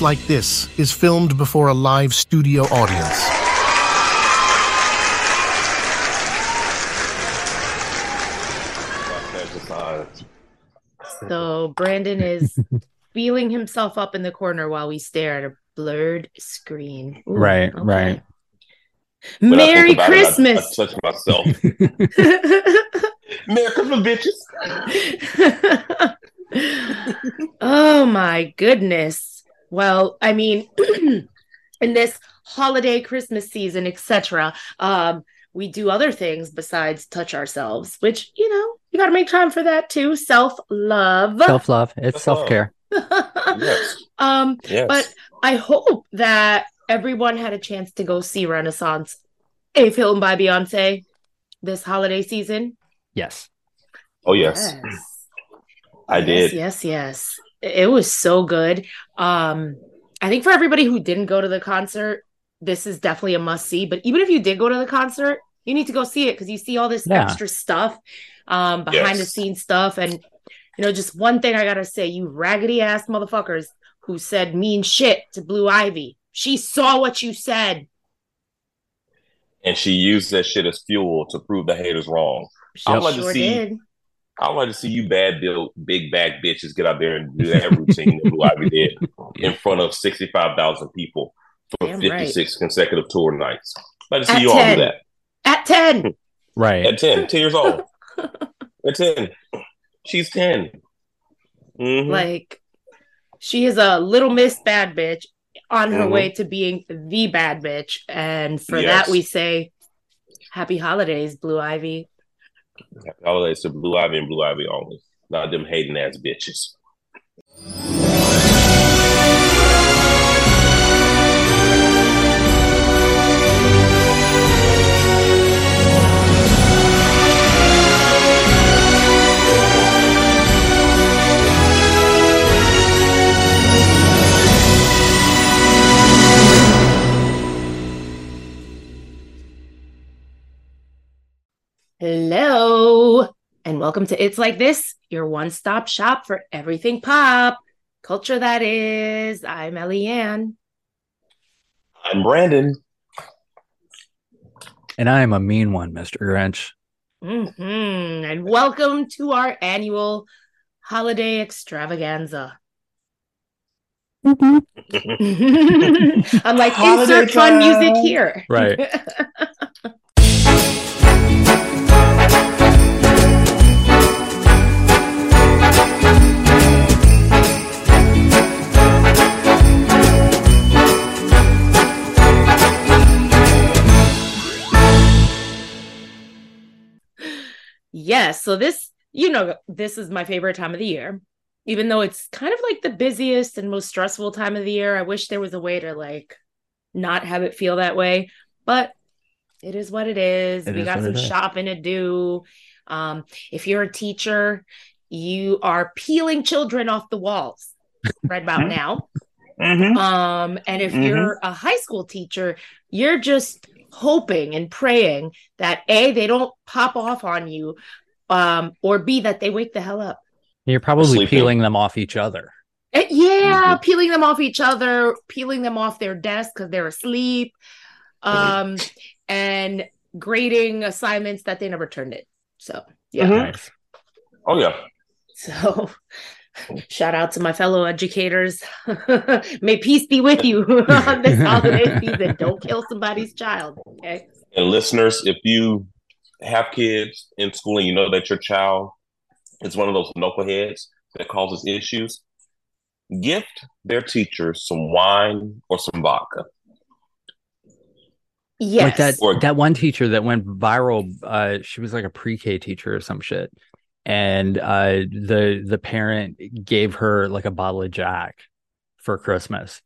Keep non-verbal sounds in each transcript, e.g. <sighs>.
It's Like This is filmed before a live studio audience. So Brandon is <laughs> feeling himself up in the corner while we stare at a blurred screen. Ooh, Right, okay. right. When Merry about it, I- Christmas. I, touch myself. <laughs> Merry Christmas, bitches. <laughs> oh my goodness. Well, I mean, <clears throat> in this holiday Christmas season, etc., um, we do other things besides touch ourselves, which you know you got to make time for that too. Self love. Self love. It's Self-love. self care. Yes. <laughs> um, Yes. but I hope that everyone had a chance to go see Renaissance, a film by Beyonce, this holiday season. Yes. oh yes, I Yes, did. Yes, yes. It was so good. Um, I think for everybody who didn't go to the concert, this is definitely a must see. But even if you did go to the concert, you need to go see it because you see all this Yeah. extra stuff, um, behind-the-scenes stuff. And you know, just one thing I gotta say, you raggedy ass motherfuckers who said mean shit to Blue Ivy. She saw what you said. And she used that shit as fuel to prove the haters wrong. I would like to see. did. I would like to see you bad built, big back bitches get out there and do that routine that Blue Ivy did in front of sixty five thousand people for Damn fifty six right. consecutive tour nights. I'd like to see At you all 10. do that At 10. <laughs> Right. at 10, 10 years old. <laughs> At ten, she's 10 Mhm. Like she is a little miss bad bitch on her Mhm. way to being the bad bitch. And for Yes. that we say happy holidays, Blue Ivy. Holidays to Blue Ivy and Blue Ivy only, not them hating ass bitches. Hello. And welcome to It's Like This, your one-stop shop for everything pop. Culture that is. I'm Eliann. I'm Brandon. And I am a mean one, Mr. Grinch. Mhm. And welcome to our annual holiday extravaganza. <laughs> I'm like, Holiday insert fun music here. Right. <laughs> Yes. So this, you know, this is my favorite time of the year. Even though it's kind of like the busiest and most stressful time of the year, I wish there was a way to like not have it feel that way. But it is what it is. It we is got some shopping to do. Um, if you're a teacher, you are peeling children off the walls right about now. Mhm. Um, and if Mhm. you're a high school teacher, you're just hoping and praying that A, they don't pop off on you, um, or B, that they wake the hell up. You're probably Sleeping. peeling them off each other. Uh, yeah, Mm-hmm. peeling them off each other, peeling them off their desk because they're asleep, um, and grading assignments that they never turned in. So, yeah. Mhm. Nice. Oh yeah. <laughs> So, shout out to my fellow educators. <laughs> May peace be with you <laughs> on this <laughs> holiday season. Don't kill somebody's child. Okay. And listeners, if you have kids in school and you know that your child is one of those knuckleheads that causes issues, gift their teacher some wine or some vodka. Yes. Like that Or- that one teacher that went viral, uh, she was like a pre-K teacher or some shit. And uh the the parent gave her like a bottle of Jack for Christmas.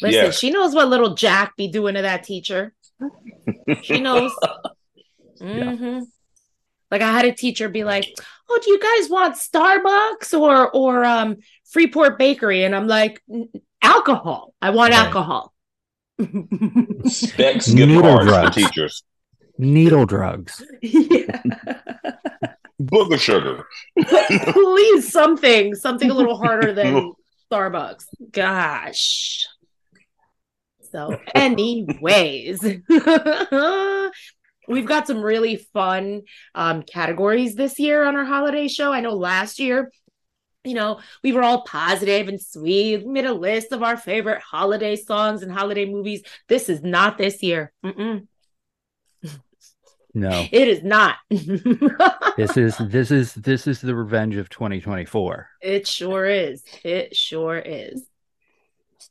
Listen, Yeah. she knows what little Jack be doing to that teacher. She knows. <laughs> hmm Like I had a teacher be like, "Oh, do you guys want Starbucks or or um Freeport Bakery?" And I'm like, "Alcohol. I want Right. alcohol." Specs gift Noodle drugs. teachers. Needle drugs. <laughs> yeah. Booger sugar. <laughs> Please, something, something a little harder than <laughs> Starbucks. Gosh. So, anyways, <laughs> we've got some really fun um, categories this year on our holiday show. I know last year, you know, we were all positive and sweet, we made a list of our favorite holiday songs and holiday movies. This is not this year. Mm-mm. No, It is not. <laughs> this is this is this is the revenge of 2024. it sure is. It sure is.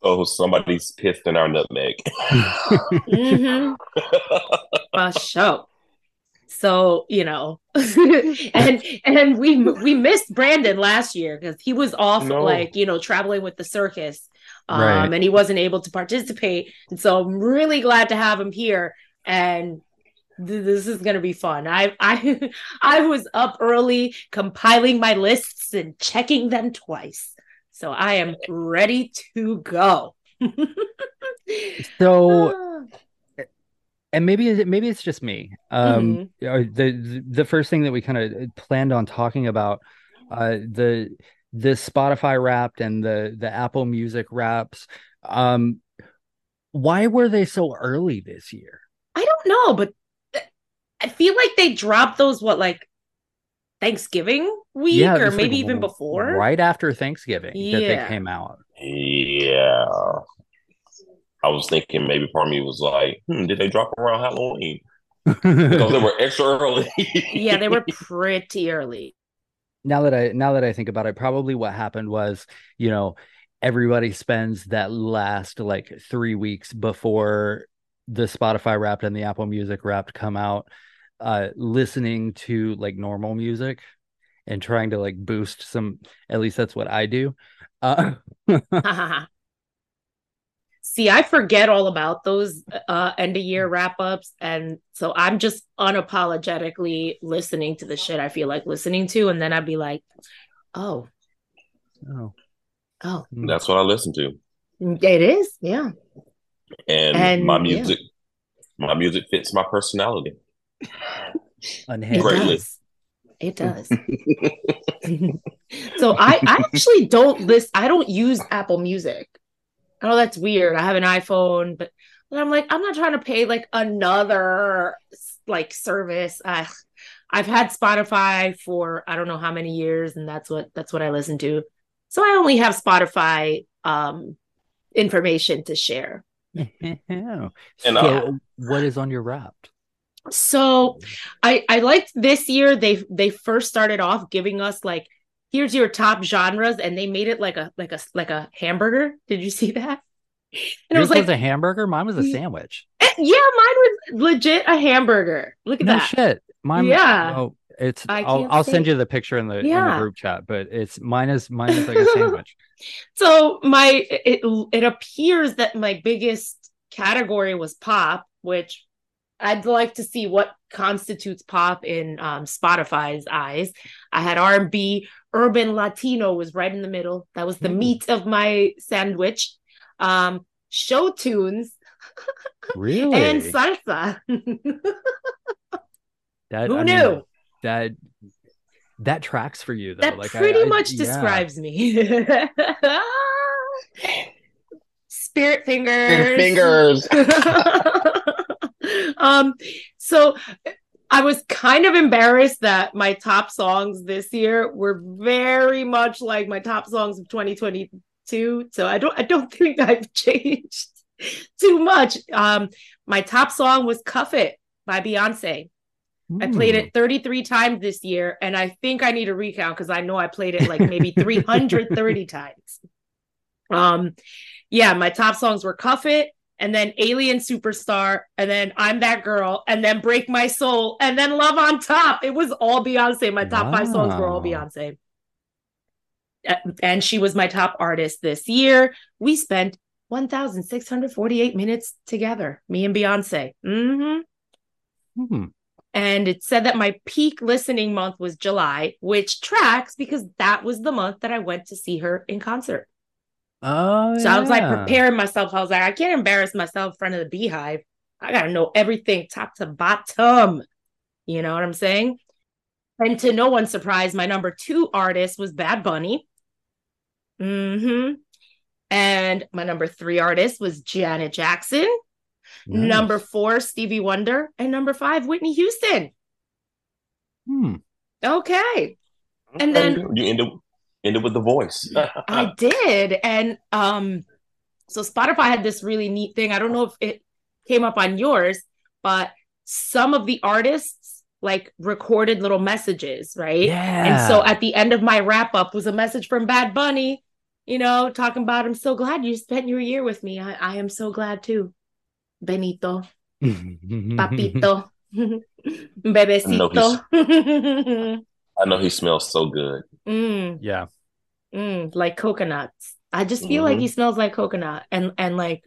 So somebody's pissed in our nutmeg. mm-hmm. <laughs> For sure. So you know, <laughs> and and we we missed Brandon last year because he was off No. like you know traveling with the circus, um, Right. and he wasn't able to participate. And so I'm really glad to have him here, and th- this is gonna be fun. I I <laughs> I was up early compiling my lists and checking them twice, so I am ready to go. <laughs> so Ah. and maybe maybe it's just me. Um, Mm-hmm. the the first thing that we kind of planned on talking about, uh, the the Spotify Wrapped and the the Apple Music Wraps. Um, why were they so early this year? I don't know, but I feel like they dropped those what like Thanksgiving week it or was, like, maybe even before. right after Thanksgiving that they came out. yeah. I was thinking maybe part of me was like, hmm, did they drop around Halloween? Because they <laughs> were extra early. Yeah, they were <laughs> pretty early. now that I now that I think about it, probably what happened was, you know, everybody spends that last like three weeks before the Spotify Wrapped and the Apple Music Wrapped come out, uh, listening to like normal music and trying to like boost some. At least that's what I do. Uh, <laughs> <laughs> See, I forget all about those uh end of year wrap ups and so I'm just unapologetically listening to the shit I feel like listening to and then I'd be like, "Oh, oh, oh, That's what I listen to. it is." Yeah. And, And, my yeah. music my music fits my personality. It unhinged. Greatly. does. It does. <laughs> <laughs> so I, I actually don't list I don't use Apple Music. I know that's weird. I have an iPhone, but, but I'm like, I'm not trying to pay like another like service. I I've had Spotify for I don't know how many years, and that's what that's what I listen to. So I only have Spotify um information to share. <laughs> And so, I- what is on your Wrapped? So I I liked this year they they first started off giving us like here's your top genres and they made it like a like a like a hamburger. Did you see that? And it was like was a hamburger. Mine was a sandwich. eh, yeah, mine was legit a hamburger. Look at No that. shit. Mine. Yeah. Oh, it's. I I'll I'll send you the picture in the, in the group chat. But it's mine is mine is like a sandwich. <laughs> So my it it appears that my biggest category was pop, which I'd like to see what constitutes pop in um, Spotify's eyes. I had R&B, urban Latino was right in the middle. That was the Ooh. meat of my sandwich. Um, show tunes <laughs> Really? and salsa. that, Who I mean, knew? that that tracks for you though. that like pretty I- much yeah. describes me. <laughs> Spirit fingers. Fingers. <laughs> um so I was kind of embarrassed that my top songs this year were very much like my top songs of 2022. So I don't I don't <laughs> think I've changed too much. Um my top song was Cuff It by Beyonce. I played Hmm. it 33 times this year, and I think I need a recount because I know I played it like maybe 330 <laughs> times. Um, yeah, my top songs were Cuff It, and then Alien Superstar, and then I'm That Girl, and then Break My Soul, and then Love on Top. It was all Beyonce. My top five songs were all Beyonce. And she was my top artist this year. We spent 1,648 minutes together, me and Beyonce. hmm Hmm. and it said that my peak listening month was July, which tracks because that was the month that I went to see her in concert. Oh, So I was like preparing myself. I was like, I can't embarrass myself in front of the BeyHive. I gotta know everything top to bottom. You know what I'm saying? And to no one's surprise, my number two artist was Bad Bunny. Mm-hmm. And my number three artist was Janet Jackson. Nice. Number four, Stevie Wonder. And number five, Whitney Houston. Hmm. Okay. And then you ended ended with the voice. <laughs> I did. And um, so Spotify had this really neat thing. I don't know if it came up on yours, but some of the artists like recorded little messages, right? Yeah. And so at the end of my wrap up was a message from Bad Bunny, you know, talking about I'm so glad you spent your year with me. I, I am so glad too. Benito, <laughs> papito, <laughs> bebecito. I know he smells so good. mm, yeah. mm, like coconuts. I just feel like Mhm. he smells like coconut and and like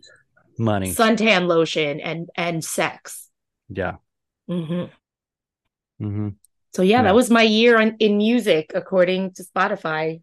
Money. suntan lotion and and sex. Yeah. hmm hmm So yeah, Yeah. that was my year on, in music according to Spotify.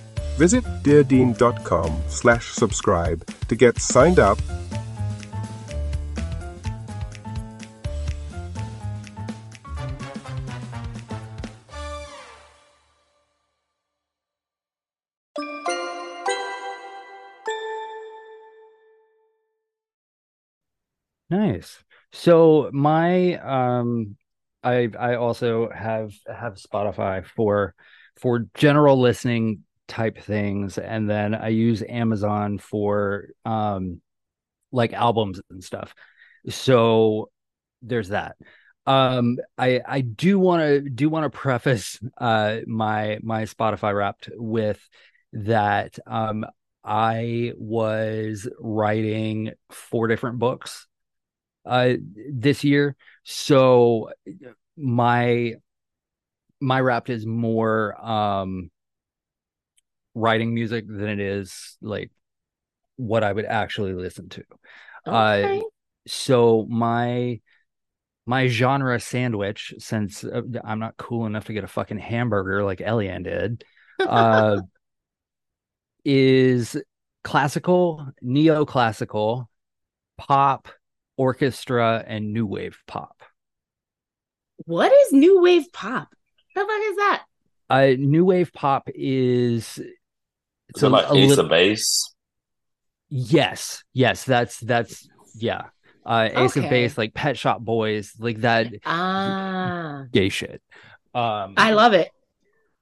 Visit deardean.com slash subscribe to get signed up Nice. So my um I I also have have Spotify for for general listening type things and then I use Amazon for um like albums and stuff. So there's that. Um I I do want to do want to preface <laughs> uh my my Spotify wrapped with that um I was writing four different books uh this year so my my wrapped is more um writing music than it is like what I would actually listen to Okay. uh so my my genre sandwich since uh, I'm not cool enough to get a fucking hamburger like Eliann did uh <laughs> is classical neoclassical pop orchestra and new wave pop. what is new wave pop? The fuck is that? Uh, new wave pop is Is it like a Ace lit- of Base? yes, yes, that's that's yeah. Uh, Ace of Base, like Pet Shop Boys, like that <laughs> Ah, gay shit. Um, I love it.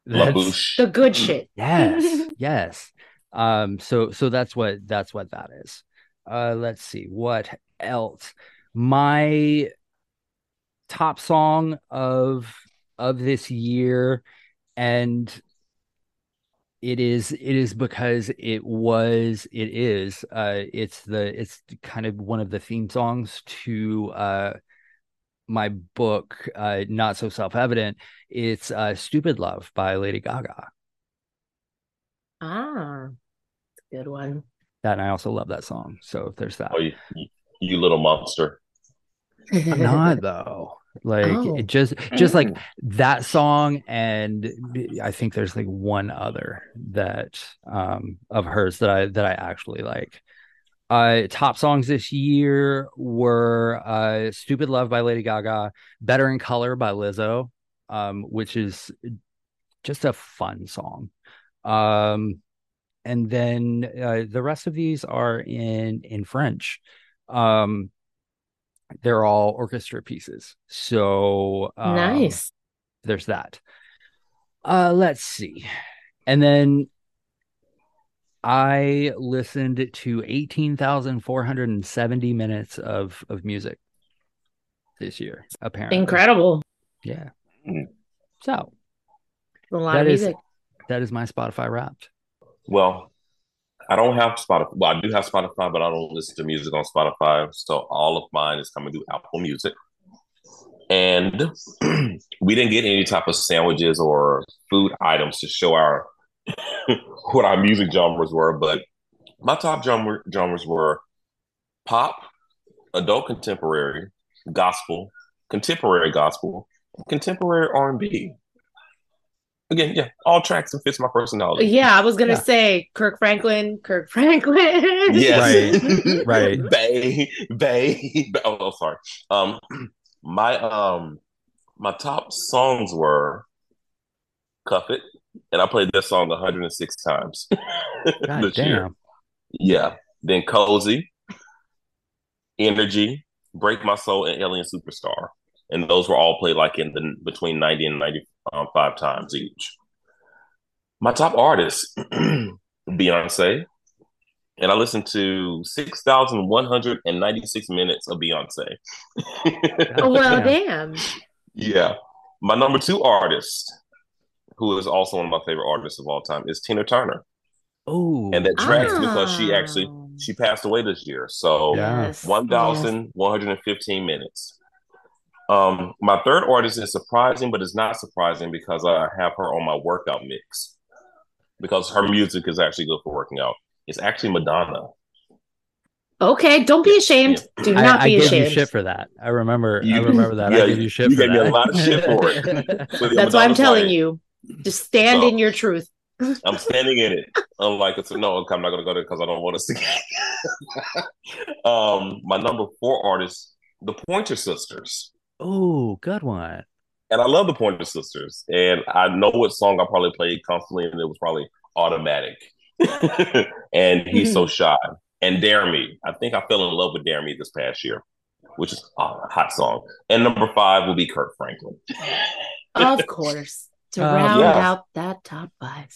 La that's- Bouche. The good shit. <laughs> Yes, <laughs> yes. Um, so so that's what that's what that is. Uh, let's see what else. My top song of of this year, and it is it is because it was it is uh it's the it's kind of one of the theme songs to uh my book uh not so self-evident it's uh stupid love by lady gaga Ah, good one. that and I also love that song. So there's that. Oh, you, you little monster. I'm not though. Like Oh. it just just like that song and I think there's like one other that um of hers that I that I actually like. Uh top songs this year were uh Stupid Love by Lady Gaga, Better in Color by Lizzo, um which is just a fun song. Um and then uh, the rest of these are in in French. Um they're all orchestra pieces. So um, nice. There's that. Uh, let's see, and then I listened to eighteen thousand four hundred and seventy minutes of of music this year. Apparently, Incredible. Yeah. Mm. So A lot That of is- music. that is my Spotify Wrapped. Well, I don't have Spotify. Well, I do have Spotify, but I don't listen to music on Spotify. So all of mine is coming through Apple Music. And <clears throat> we didn't get any type of sandwiches or food items to show our <laughs> what our music genres were, but my top genre, genres were pop, adult contemporary, gospel, contemporary gospel, contemporary R and B. Again, yeah, all tracks and fits my personality. Yeah, I was gonna Yeah. say Kirk Franklin, Kirk Franklin. Yes. Right, <laughs> <laughs> right. Bay, Bay. Oh, oh, sorry. Um, my um, my top songs were "Cuff It," and I played this song 106 times God <laughs> this year. Yeah. Then "Cozy," "Energy," "Break My Soul," and "Alien Superstar," and those were all played like in the between 90 and 95 times each. My top artist <clears throat> Beyonce, and I listened to 6,196 minutes of Beyonce. Oh, well, Damn. <laughs> damn. yeah. My number two artist, who is also one of my favorite artists of all time, is Tina Turner. Oh, And that tracks because she actually Ah. she passed away this year. So Yes, 1,115 minutes. Um, my third artist is surprising, but it's not surprising because I have her on my workout mix. Because her music is actually good for working out. It's actually Madonna. Okay, don't be ashamed. Do not I be gave ashamed. you shit for that. I remember. I remember that. yeah, I gave you shit you for gave me a lot of shit for it. <laughs> With the That's why I'm telling like, you. Just stand So- in your truth. <laughs> I'm standing in it. Unlike it's no, I'm not gonna go there because I don't want us to. Get <laughs> um, my number four artist, the Pointer Sisters, oh, good one. and I love the Pointer Sisters, and I know what song I probably played constantly, and it was probably automatic. <laughs> and he's so <laughs> shy. And Dare Me, I think I fell in love with Dare Me this past year, which is a hot song. And number five will be Kirk Franklin. Of <laughs> course. To Um, round yeah. out that top five.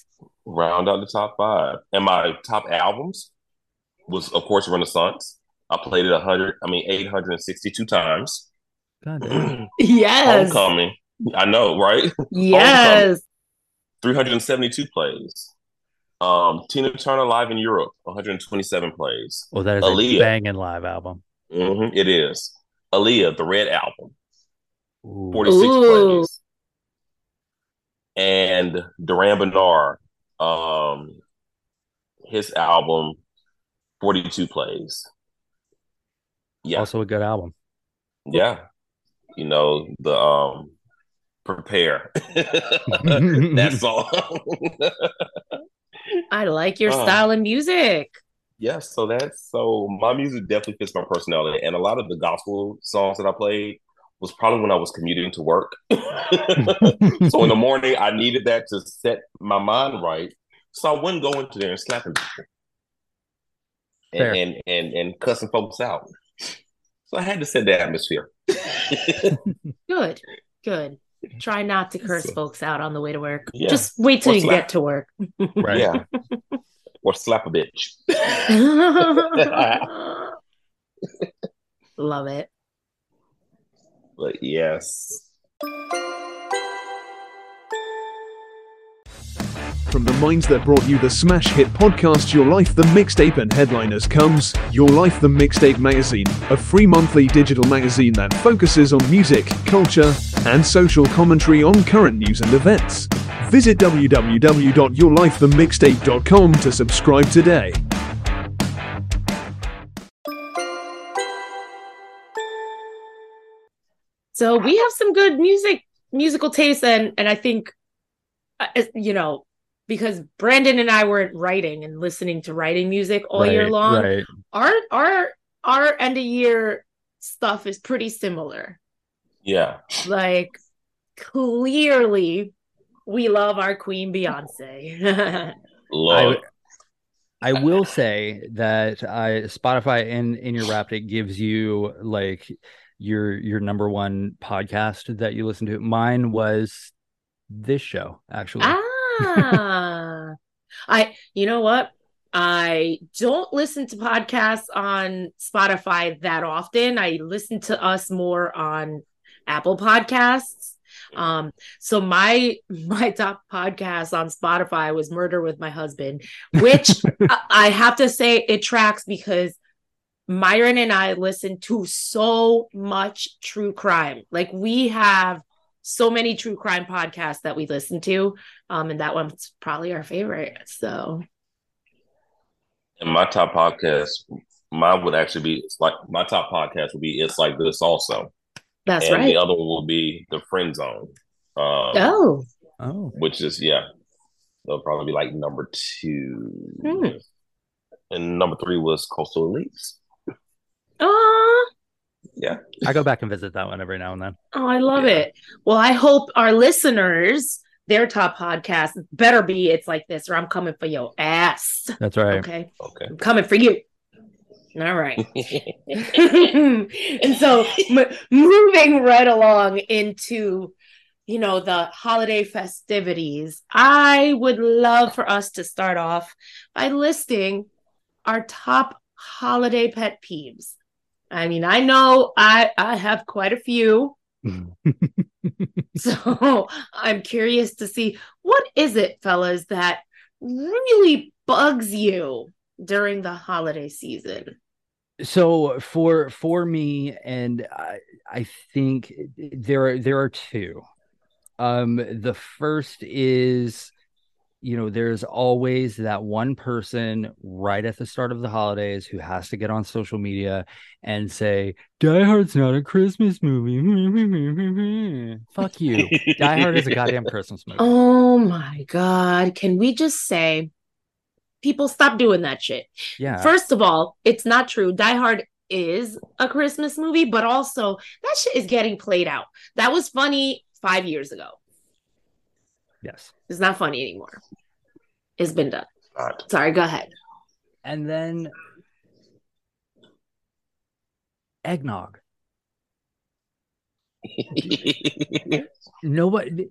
round out the top five. And my top albums was, of course, Renaissance. I played it 100, I mean, 862 times. God <clears throat> damn. Yes. Homecoming. I know, right? <laughs> Yes. 372 plays. Um, Tina Turner live in Europe, 127 plays. Well, that is Aaliyah. a banging live album. hmm it is. Aaliyah, the Red Album, 46 Ooh. plays. And Durand Bernarr, um, his album, 42 plays. Yeah. Also a good album. Yeah. You know, the um prepare. <laughs> That's <laughs> all. I like your Uh. style of music. yes, so that's so my music definitely fits my personality. And a lot of the gospel songs that I played was probably when I was commuting to work. <laughs> so in the morning I needed that to set my mind right. So I wouldn't go into there and slapping people. And, and and and cussing folks out. So I had to set the atmosphere. <laughs> Good. Good. Try not to curse So- folks out on the way to work. Yeah. Just wait till Or you slap. get to work. <laughs> Right. Yeah. or slap a bitch. <laughs> Love it. But yes. From the minds that brought you the smash hit podcast Your Life the Mixtape and headliners comes Your Life the Mixtape magazine, a free monthly digital magazine that focuses on music, culture, and social commentary on current news and events. Visit www.yourlifethemixtape.com to subscribe today. So we have some good music, musical taste, and and I think, uh, you know, because Brandon and I weren't writing and listening to writing music all year long. Right. Our our our end of year stuff is pretty similar. Yeah. Like clearly, we love our Queen Beyonce. Love. I will say that I Spotify in in your Wrapped it gives you like your your number one podcast that you listen to. Mine was this show actually. Ah, <laughs> I. You know what? I don't listen to podcasts on Spotify that often. I listen to us more on Apple Podcasts. Um, so my <laughs> my top podcast on Spotify was Murder with My Husband, which <laughs> I, I have to say it tracks because Myron and I listen to so much true crime. Like we have so many true crime podcasts that we listen to. Um, and that one's probably our favorite. So And my top podcast, mine would actually be it's like my top podcast would be It's Like This also. that's and right. the other one will be The Friend Zone. Um, Oh, Oh, which is yeah. They'll probably be like number two. Hmm. And number three was Coastal Elites. oh, Yeah. I go back and visit that one every now and then. oh, I love Yeah. it. Well, I hope our listeners, their top podcast better be it's like this, or I'm coming for your ass. That's right. Okay. Okay. I'm coming for you. All right. <laughs> <laughs> and so m- moving right along into you know the holiday festivities i would love for us to start off by listing our top holiday pet peeves i mean i know i i have quite a few. <laughs> So i'm curious to see what is it fellas that really bugs you during the holiday season? So for for me and I, I think there are there are two. Um the first is you know there's always that one person right at the start of the holidays who has to get on social media and say die hard's not a christmas movie <laughs> fuck you die hard is a goddamn christmas movie Oh my God. Can we just say, people stop doing that shit? yeah First of all, it's not true. Die Hard is a Christmas movie, but also that shit is getting played out. That was funny five years ago. Yes It's not funny anymore. It's been done. God. Sorry, go ahead. and then eggnog nobody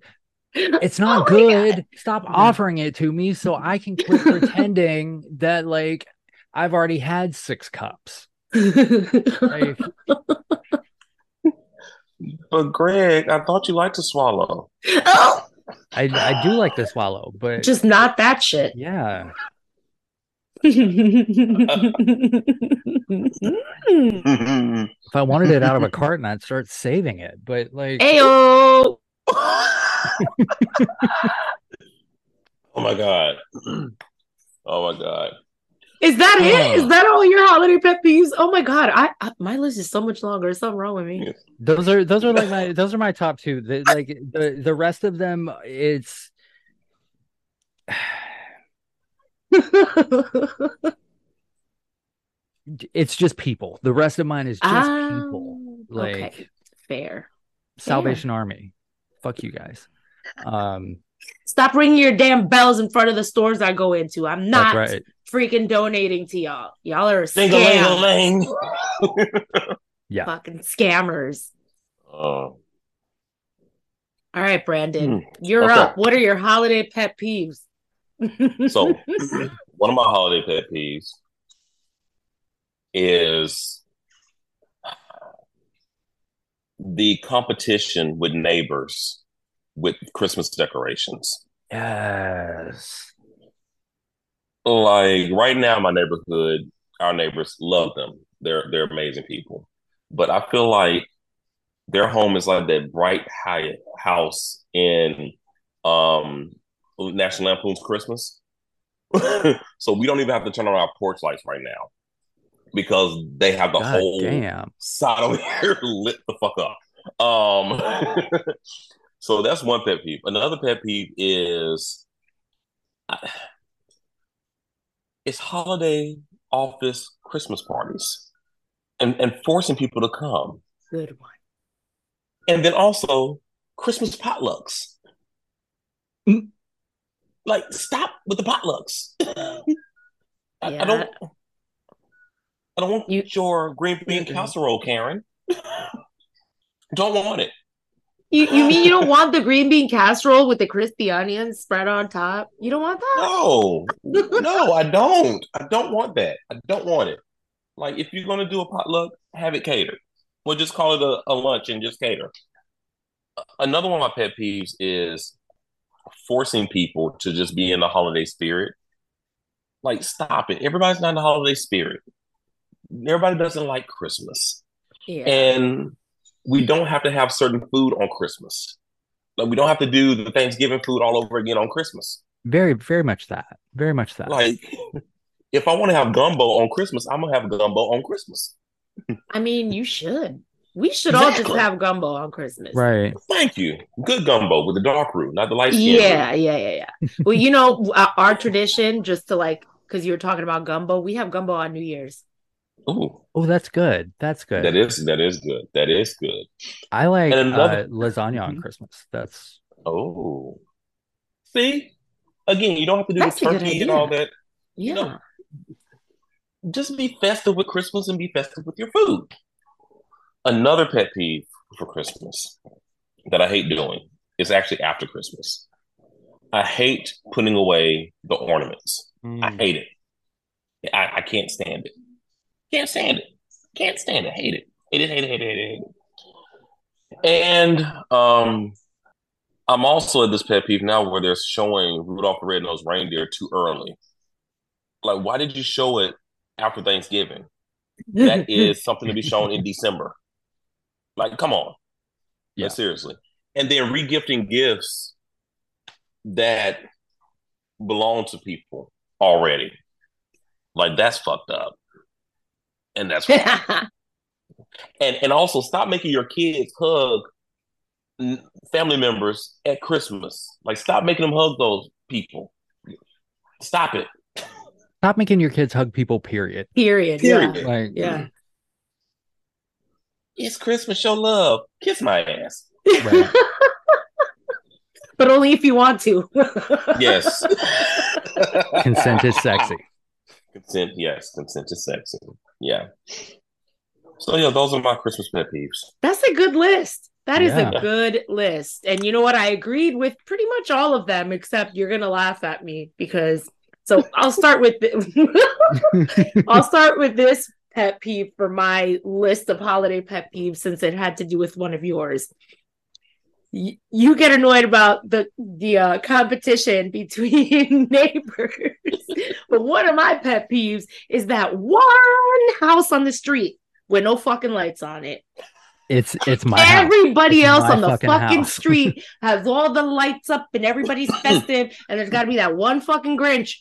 it's not <laughs> Oh my good stop offering it to me so i can quit <laughs> pretending that like i've already had six cups like, but Greg, I thought you liked to swallow. <laughs> oh, I, I do like to swallow but just not that shit. <laughs> yeah if i wanted it out of a <laughs> carton i'd start saving it but like ayo. <laughs> oh my god. <clears throat> Oh my god. Is that it? Is Oh. that all your holiday pet peeves? Oh my god, I, I my list is so much longer. There's something wrong with me. those are those are like my those are my top two the, like the the rest of them it's <laughs> it's just people the rest of mine is just people Ah, like okay, fair. salvation army fuck you guys um Stop ringing your damn bells in front of the stores I go into. I'm not right freaking donating to y'all. Y'all are a scam. <laughs> Yeah. Fucking scammers. Oh. All right, Brandon, Hmm. you're Okay. up. What are your holiday pet peeves? <laughs> So one of my holiday pet peeves is the competition with neighbors with Christmas decorations. yes Like right now, my neighborhood, our neighbors love them. They're they're amazing people. But I feel like their home is like that bright high house in um National Lampoon's Christmas. <laughs> so we don't even have to turn on our porch lights right now because they have the God whole damn side over <laughs> here lit the fuck up. Um, <laughs> so that's one pet peeve. Another pet peeve is I- it's holiday office Christmas parties and and forcing people to come, Good one. and then also Christmas potlucks. Mm. Like, stop with the potlucks. <laughs> I, I don't. I don't want You- your green bean casserole, Karen. <laughs> don't want it. You, you mean you don't want the green bean casserole with the crispy onions spread on top? You don't want that? No, no, I don't. I don't want that. I don't want it. Like, if you're gonna do a potluck, have it catered. We'll just call it a, a lunch and just cater. Another one of my pet peeves is forcing people to just be in the holiday spirit. Like, stop it. Everybody's not in the holiday spirit. Everybody doesn't like Christmas. Yeah. And we don't have to have certain food on Christmas. Like, we don't have to do the Thanksgiving food all over again on Christmas. Very, very much that. Very much that. Like, if I want to have gumbo on Christmas, I'm gonna have gumbo on Christmas. I mean, you should. We should all just have gumbo on Christmas. right. Thank you. Good gumbo with the dark roux, not the light skin. Yeah, yeah, yeah, yeah. well, you know, uh, our tradition, just to like, because you were talking about gumbo, we have gumbo on New Year's. Ooh, Oh, that's good. That's good. that is that is good. That is good. I like And another- uh, lasagna on Mhm. Christmas. That's Oh, see, again, you don't have to do That's the good turkey and all that. Yeah. You know, just be festive with Christmas and be festive with your food. Another pet peeve for Christmas that I hate doing is actually after Christmas. I hate putting away the ornaments. I hate it. I, I can't stand it. Can't stand it. Can't stand it. Hate it. Hate it. Hate it. Hate it. Hate it. Hate it. And um, I'm also at this pet peeve now where they're showing Rudolph the Red-Nosed Reindeer too early. Like, why did you show it after Thanksgiving? That <laughs> is something to be shown in December. Like, come on. Yeah. Like, seriously. And then regifting gifts that belong to people already. Like, that's fucked up. And that's wrong. <laughs> and and also stop making your kids hug family members at Christmas. Like, stop making them hug those people. Stop it. stop making your kids hug people. Period. Period. Period. Yeah. Like Yeah. It's Christmas. Show love. Kiss my ass. Right. <laughs> but only if you want to. <laughs> Yes. consent is sexy. Consent, yes, consent is sexy. Yeah. So yeah, those are my Christmas pet peeves. That's a good list. That is Yeah. a good list. And you know what? I agreed with pretty much all of them, except you're gonna laugh at me because so I'll start with the- <laughs> I'll start with this pet peeve for my list of holiday pet peeves since it had to do with one of yours. Y- You get annoyed about the the uh, competition between <laughs> neighbors, but one of my pet peeves is that one house on the street with no fucking lights on it. It's it's my house. Everybody It's else my on the fucking fucking, street <laughs> has all the lights up and everybody's <laughs> festive, and there's got to be that one fucking Grinch.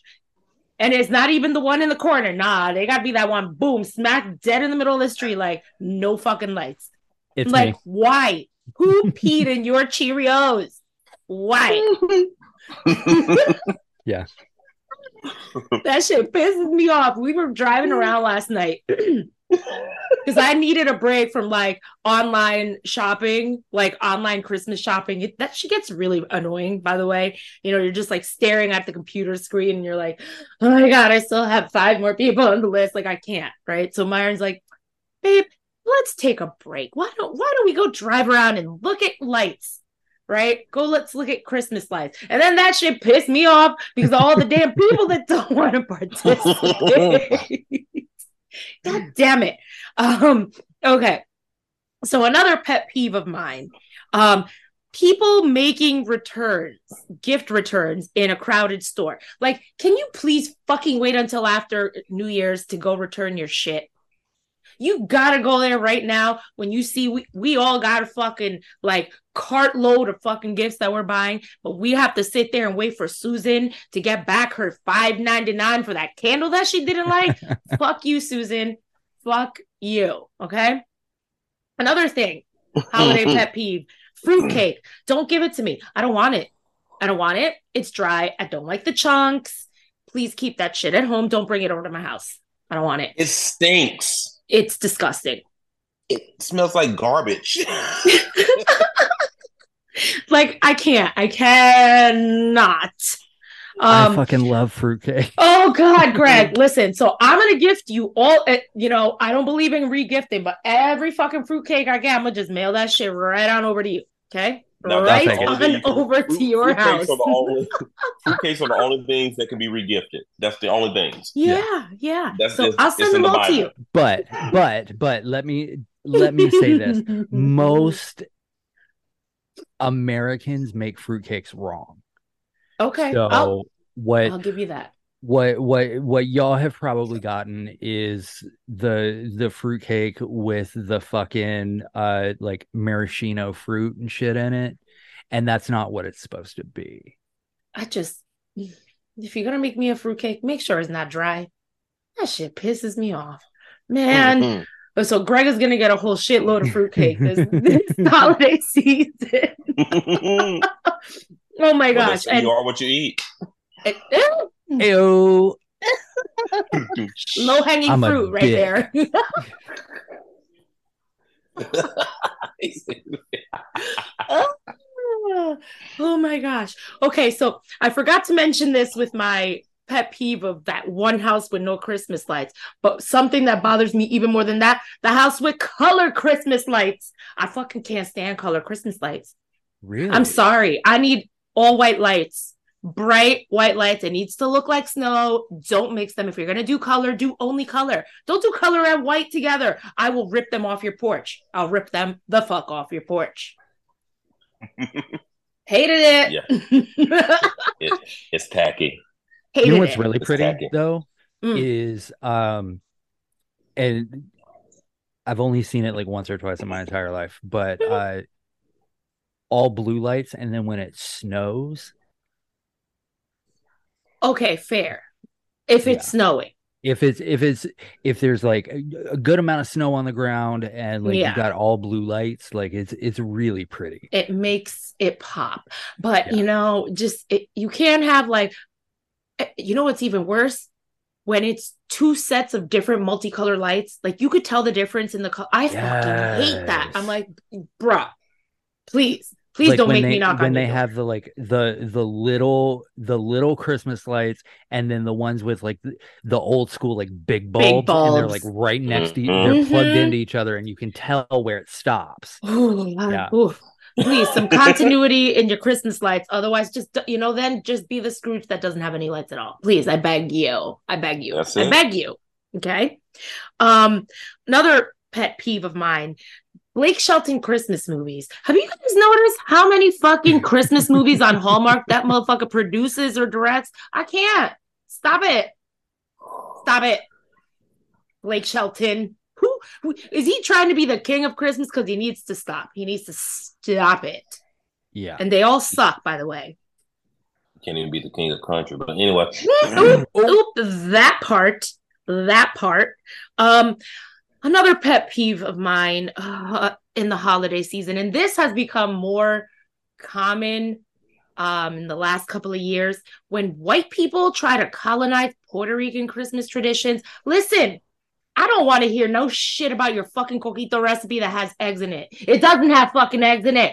And it's not even the one in the corner. Nah, they got to be that one, boom, smack dead in the middle of the street, like no fucking lights. It's like, me. why? Who peed in your Cheerios? Why? <laughs> Yeah. That shit pisses me off. We were driving around last night because I needed a break from like online shopping, like online Christmas shopping. It, that shit gets really annoying, by the way. You know, you're just like staring at the computer screen and you're like, oh my God, I still have five more people on the list. Like, I can't, right? So Myron's like, babe, let's take a break. Why don't why don't we go drive around and look at lights? Right? Go let's look at Christmas lights. And then that shit pissed me off because all the damn people that don't <laughs> want to participate. <laughs> God damn it. Um, okay. So another pet peeve of mine. Um, people making returns, gift returns in a crowded store. Like, can you please fucking wait until after New Year's to go return your shit? You gotta go there right now when you see we, we all got a fucking like cartload of fucking gifts that we're buying, but we have to sit there and wait for Susan to get back her five ninety nine for that candle that she didn't like. <laughs> Fuck you, Susan. Fuck you. Okay. Another thing, holiday pet peeve fruitcake. Don't give it to me. I don't want it. I don't want it. It's dry. I don't like the chunks. Please keep that shit at home. Don't bring it over to my house. I don't want it. It stinks. It's disgusting. It smells like garbage. <laughs> like I can't. I cannot. I Um, fucking love fruitcake. Oh God, <laughs> Greg, listen. So I'm gonna gift you all. uh, You know, I don't believe in regifting, but every fucking fruitcake I get, I'm gonna just mail that shit right on over to you. Okay, Now, right that's the on only thing- over to your fruitcakes house. Are the only, <laughs> fruitcakes are the only things that can be regifted. That's the only things. Yeah, yeah. That's so it's- I'll send them the all to you. But but but let me let me say this. <laughs> Most Americans make fruitcakes wrong. Okay, So I'll, what I'll give you that. What what what y'all have probably gotten is the the fruitcake with the fucking uh like maraschino fruit and shit in it. And that's not what it's supposed to be. I just, if you're gonna make me a fruitcake, make sure it's not dry. That shit pisses me off, man. Mhm. So Greg is gonna get a whole shitload of fruitcake this, <laughs> this holiday season. <laughs> <laughs> oh my Well, gosh! that's- And you are what you eat. eh, Mm. Ew. <laughs> low hanging fruit right dick. there. <laughs> oh my gosh. Okay, so I forgot to mention this with my pet peeve of that one house with no Christmas lights. But something that bothers me even more than that, the house with color Christmas lights. I fucking can't stand color Christmas lights. Really? I'm sorry. I need all white lights. Bright white lights. It needs to look like snow. Don't mix them. If you're gonna do color, do only color. Don't do color and white together. I will rip them off your porch. I'll rip them the fuck off your porch. <laughs> Hated it. <laughs> It, it's tacky. Hated you know what's it. really pretty though Mm. is um and I've only seen it like once or twice in my entire life, but uh all blue lights and then when it snows, Okay, fair. If it's Yeah. snowing. if it's if it's if there's like a, good amount of snow on the ground and like Yeah. you got all blue lights, like it's it's really pretty. it makes it pop but Yeah. you know just it, you can't have like eh, you know what's even worse when it's two sets of different multicolored lights like you could tell the difference in the color i fucking hate that i'm like bruh please please like don't make they, me knock when on they your door. have the like the the little the little Christmas lights and then the ones with like the, the old school like big bulbs, and they're like right next to Mhm. they're plugged Mhm. into each other and you can tell where it stops. Ooh, Yeah. ooh. please some <laughs> continuity in your christmas lights otherwise just you know then just be the scrooge that doesn't have any lights at all please i beg you i beg you i beg you okay um another pet peeve of mine blake shelton christmas movies have you guys noticed how many fucking christmas movies on hallmark that motherfucker produces or directs i can't stop it stop it blake shelton who, who is he trying to be the king of Christmas? Because he needs to stop. He needs to stop it. Yeah. And they all suck, by the way. Can't even be the king of country. But anyway, oop, oop, that part. That part. Um, another pet peeve of mine uh, in the holiday season, and this has become more common um in the last couple of years when white people try to colonize Puerto Rican Christmas traditions. Listen, I don't want to hear no shit about your fucking coquito recipe that has eggs in it. It doesn't have fucking eggs in it.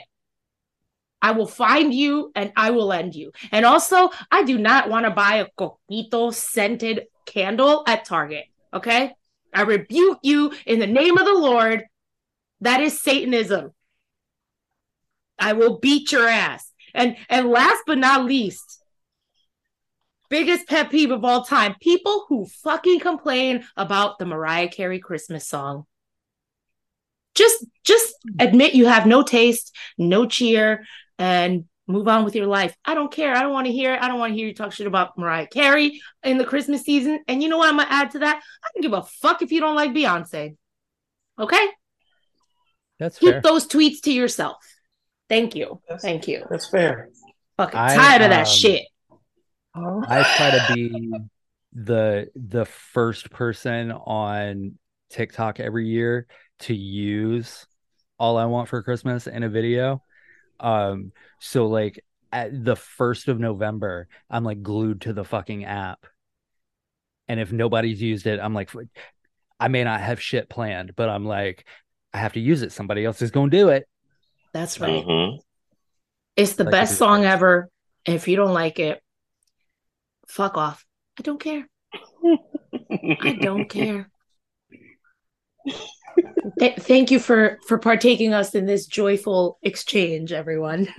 I will find you and I will end you. And also, I do not want to buy a coquito scented candle at Target. Okay. I rebuke you in the name of the Lord. That is Satanism. I will beat your ass. And and last but not least, biggest pet peeve of all time people who fucking complain about the Mariah Carey Christmas song. Just just admit you have no taste, no cheer, and move on with your life. I don't care. I don't want to hear it. I don't want to hear you talk shit about Mariah Carey in the Christmas season. And you know what I'm gonna add to that? I don't give a fuck if you don't like Beyonce. Okay? That's Keep fair. those tweets to yourself. Thank you. That's- Thank you. that's fair. Fucking I, tired of that um, shit. I try to be the the first person on TikTok every year to use all I want for Christmas in a video. Um so like at the 1st of November, I'm like glued to the fucking app. And if nobody's used it, I'm like I may not have shit planned, but I'm like I have to use it. Somebody else is going to do it. That's right. Mhm. It's the Like best it is song first. ever. If you don't like it, fuck off. I don't care. <laughs> I don't care. Th- thank you for for partaking us in this joyful exchange, everyone. <laughs>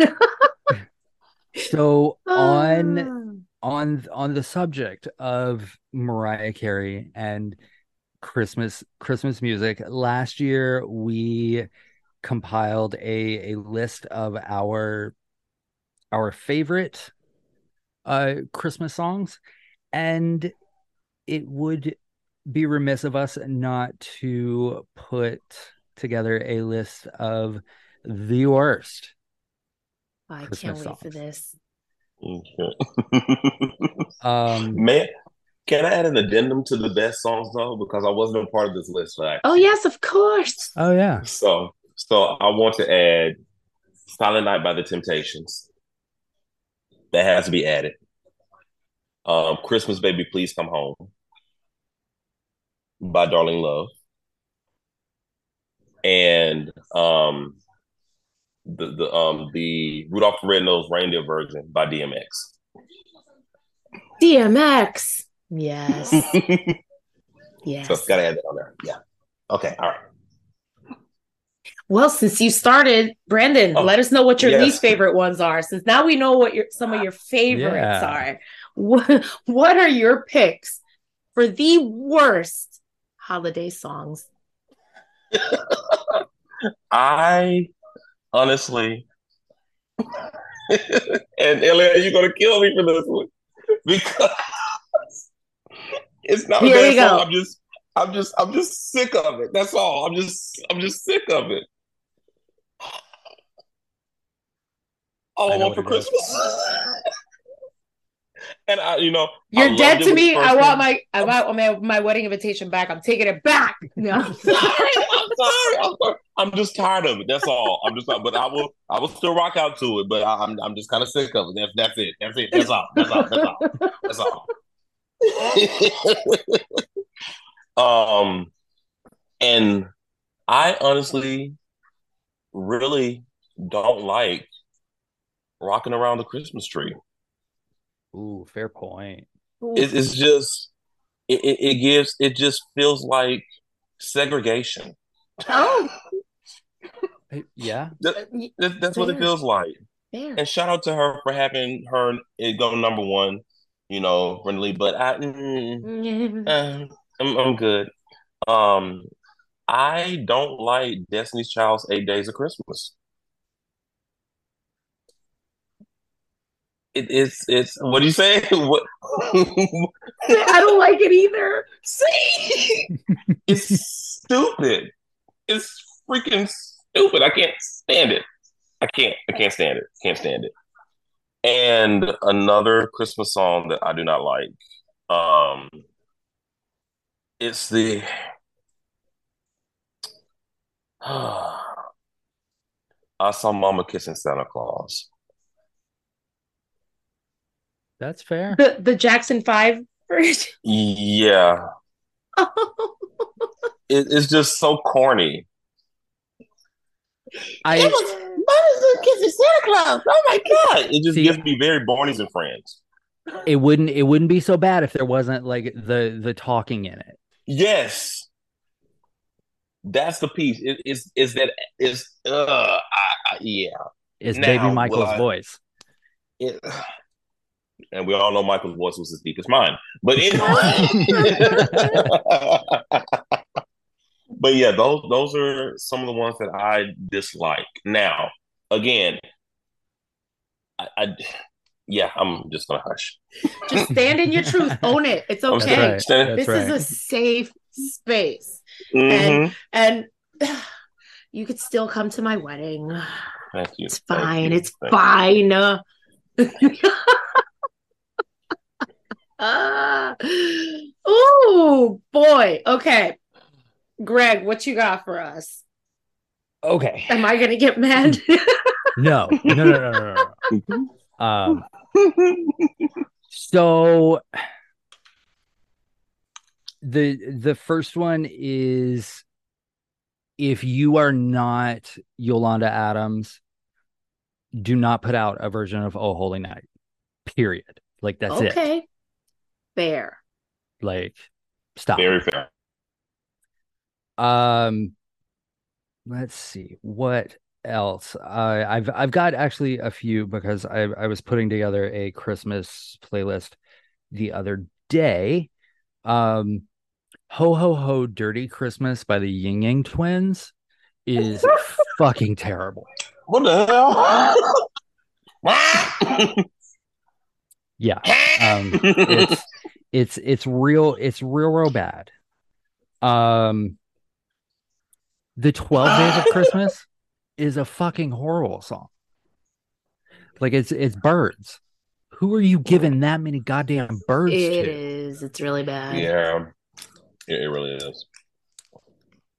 So on Ah. on on the subject of Mariah Carey and Christmas Christmas music, last year we compiled a a list of our our favorite uh Christmas songs and it would be remiss of us not to put together a list of the worst. I Christmas can't wait for songs. this. Um <laughs> Man, can I add an addendum to the best songs though? Because I wasn't a part of this list, right? Oh yes, of course. oh yeah. So, so I want to add "Silent Night" by the Temptations. That has to be added. Um, "Christmas Baby, Please Come Home" by Darlene Love, and um, the the um the Rudolph the Red-Nosed Reindeer version by DMX. DMX. Yes. <laughs> Yes. So gotta add that on there. Yeah. Okay. All right. Well, since you started, Brandon, Oh, let us know what your yes. least favorite ones are. Since now we know what your some of your favorites Yeah. are. What, <laughs> what are your picks for the worst holiday songs? I honestly, <laughs> and Eliann, you're gonna kill me for this one because it's not Here a we bad go. I'm just, I'm just, I'm just sick of it. That's all. I'm just, I'm just sick of it. All I I, know want for what it is. Christmas. <laughs> and I, you know, You're dead to me. I want my I want my, my wedding invitation back. I'm taking it back. <laughs> No. I'm sorry. I'm sorry. I'm sorry. I'm just tired of it. That's all. I'm just. But I will. I will still rock out to it. But I, I'm. I'm just kind of sick of it. That's. That's it. That's it. That's all. That's all. That's all. That's all. <laughs> um, and I honestly, really don't like rocking around the Christmas tree. Ooh, fair point. It, it's just. It, it, it gives. It just feels like segregation. oh, <laughs> Yeah. That, that- that's what it feels like. fair. And shout out to her for having her it go number one, you know, friendly. But I, mm, uh, I'm, I'm good. Um, I don't like Destiny's Child's Eight Days of Christmas. It, it's it's what do you say? <laughs> what? I don't like it either. See, it's stupid. It's freaking stupid. I can't stand it. I can't. I can't stand it. Can't stand it. And another Christmas song that I do not like. Um, it's the. <sighs> I saw Mama kissing Santa Claus. That's fair. The the Jackson Five version. <laughs> Yeah, <laughs> it, it's just so corny. I Mama's kissing Santa Claus. Oh my god! It just See- gives me very Barney's and Friends. it wouldn't it wouldn't be so bad if there wasn't like the the talking in it. Yes, that's the piece. It, is is that is uh I, I, yeah. It's Now, baby Michael's I- voice. It, and we all know Michael's voice was as deep as mine. But <laughs> anyway. <laughs> but yeah, those those are some of the ones that I dislike. Now, again, I, I yeah, I'm just gonna hush. Just stand in your truth. <laughs> Own it. It's okay. right. This That's is a safe space. Mhm. And <sighs> you could still come to my wedding. Thank you. It's fine. you. It's Thank fine. <gasps> Ah. oh boy. Okay. Greg, what you got for us? Okay. Am I gonna get mad? <laughs> No. No, no, no, no, no, no. <laughs> Um so the the first one is if you are not Yolanda Adams, do not put out a version of Oh Holy Night. Period. Like that's it. okay. Fair. Like, stop. Very fair. Um, let's see what else. Uh, I've I've got actually a few because I I was putting together a Christmas playlist the other day. Um, Ho Ho Ho Dirty Christmas by the Ying Yang Twins is <laughs> fucking terrible. What the hell? <laughs> Yeah. Um, it's it's it's real it's real real bad. Um, the Twelve Days of <gasps> Christmas is a fucking horrible song. Like it's it's birds. Who are you giving that many goddamn birds It to? is. It's really bad. yeah, it, it really is.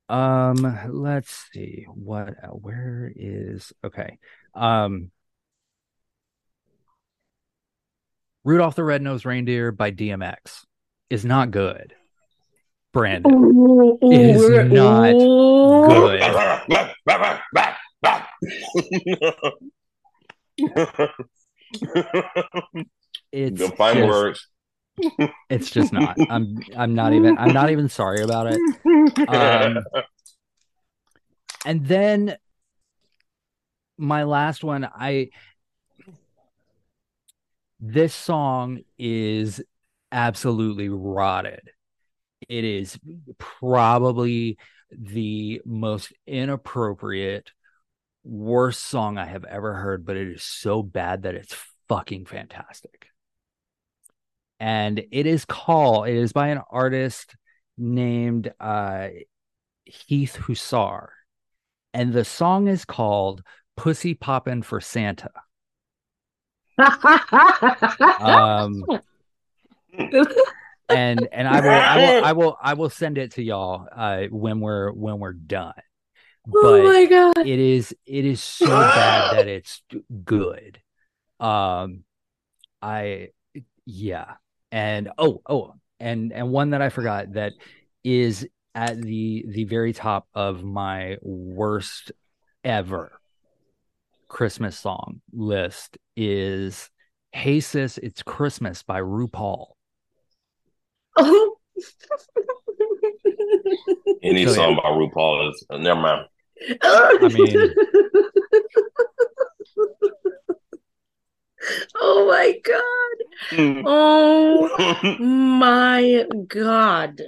Um, let's see what uh, where is okay. Um, Rudolph the Red-Nosed Reindeer by DMX is not good. Brandon, Ooh, It is we're- not good. It's Good fine just- words. It's just not. I'm I'm not even I'm not even sorry about it. Um, <laughs> and then my last one, I this song is absolutely rotted. It is probably the most inappropriate, worst song I have ever heard, but it is so bad that it's fucking fantastic. And it is called, it is by an artist named uh Heath Hussar. And the song is called Pussy Poppin' for Santa. Um and and I will I will I will I will send it to y'all uh when we're when we're done. oh But my god. it is it is so bad that it's good. Um I yeah. And oh oh and and one that I forgot that is at the the very top of my worst ever Christmas song list is Hey Sis, It's Christmas by RuPaul. Oh. <laughs> Any So, yeah. song by RuPaul is uh, never mind. I mean- <laughs> oh my god. Hmm. Oh <laughs> my god.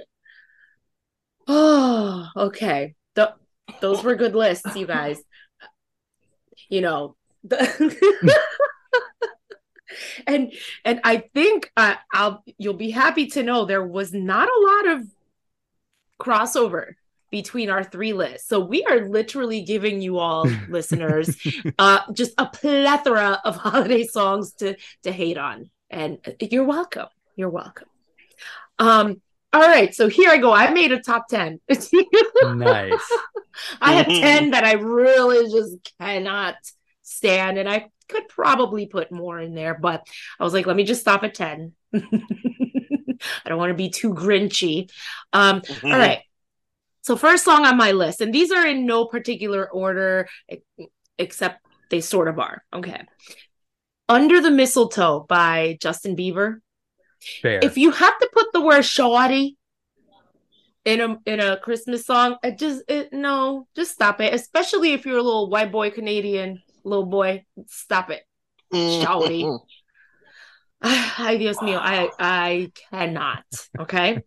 Oh, okay. Th- those were good lists, you guys. You know, the- <laughs> and and I think uh, I'll you'll be happy to know there was not a lot of crossover between our three lists. So we are literally giving you all <laughs> listeners uh just a plethora of holiday songs to to hate on. And you're welcome. You're welcome. Um all right, so here I go. I made a top 10. nice. <laughs> I have 10 that I really just cannot stand and I could probably put more in there, but I was like, let me just stop at 10. <laughs> I don't want to be too grinchy. Um all right. So first song on my list, and these are in no particular order except they sort of are. Okay. Under the Mistletoe by Justin Bieber. Fair. If you have to put the word shawty in a in a Christmas song, it just it, no, just stop it. Especially if you're a little white boy Canadian little boy, stop it. Shawty. <laughs> <sighs> Ay, Dios mío, I I cannot. Okay.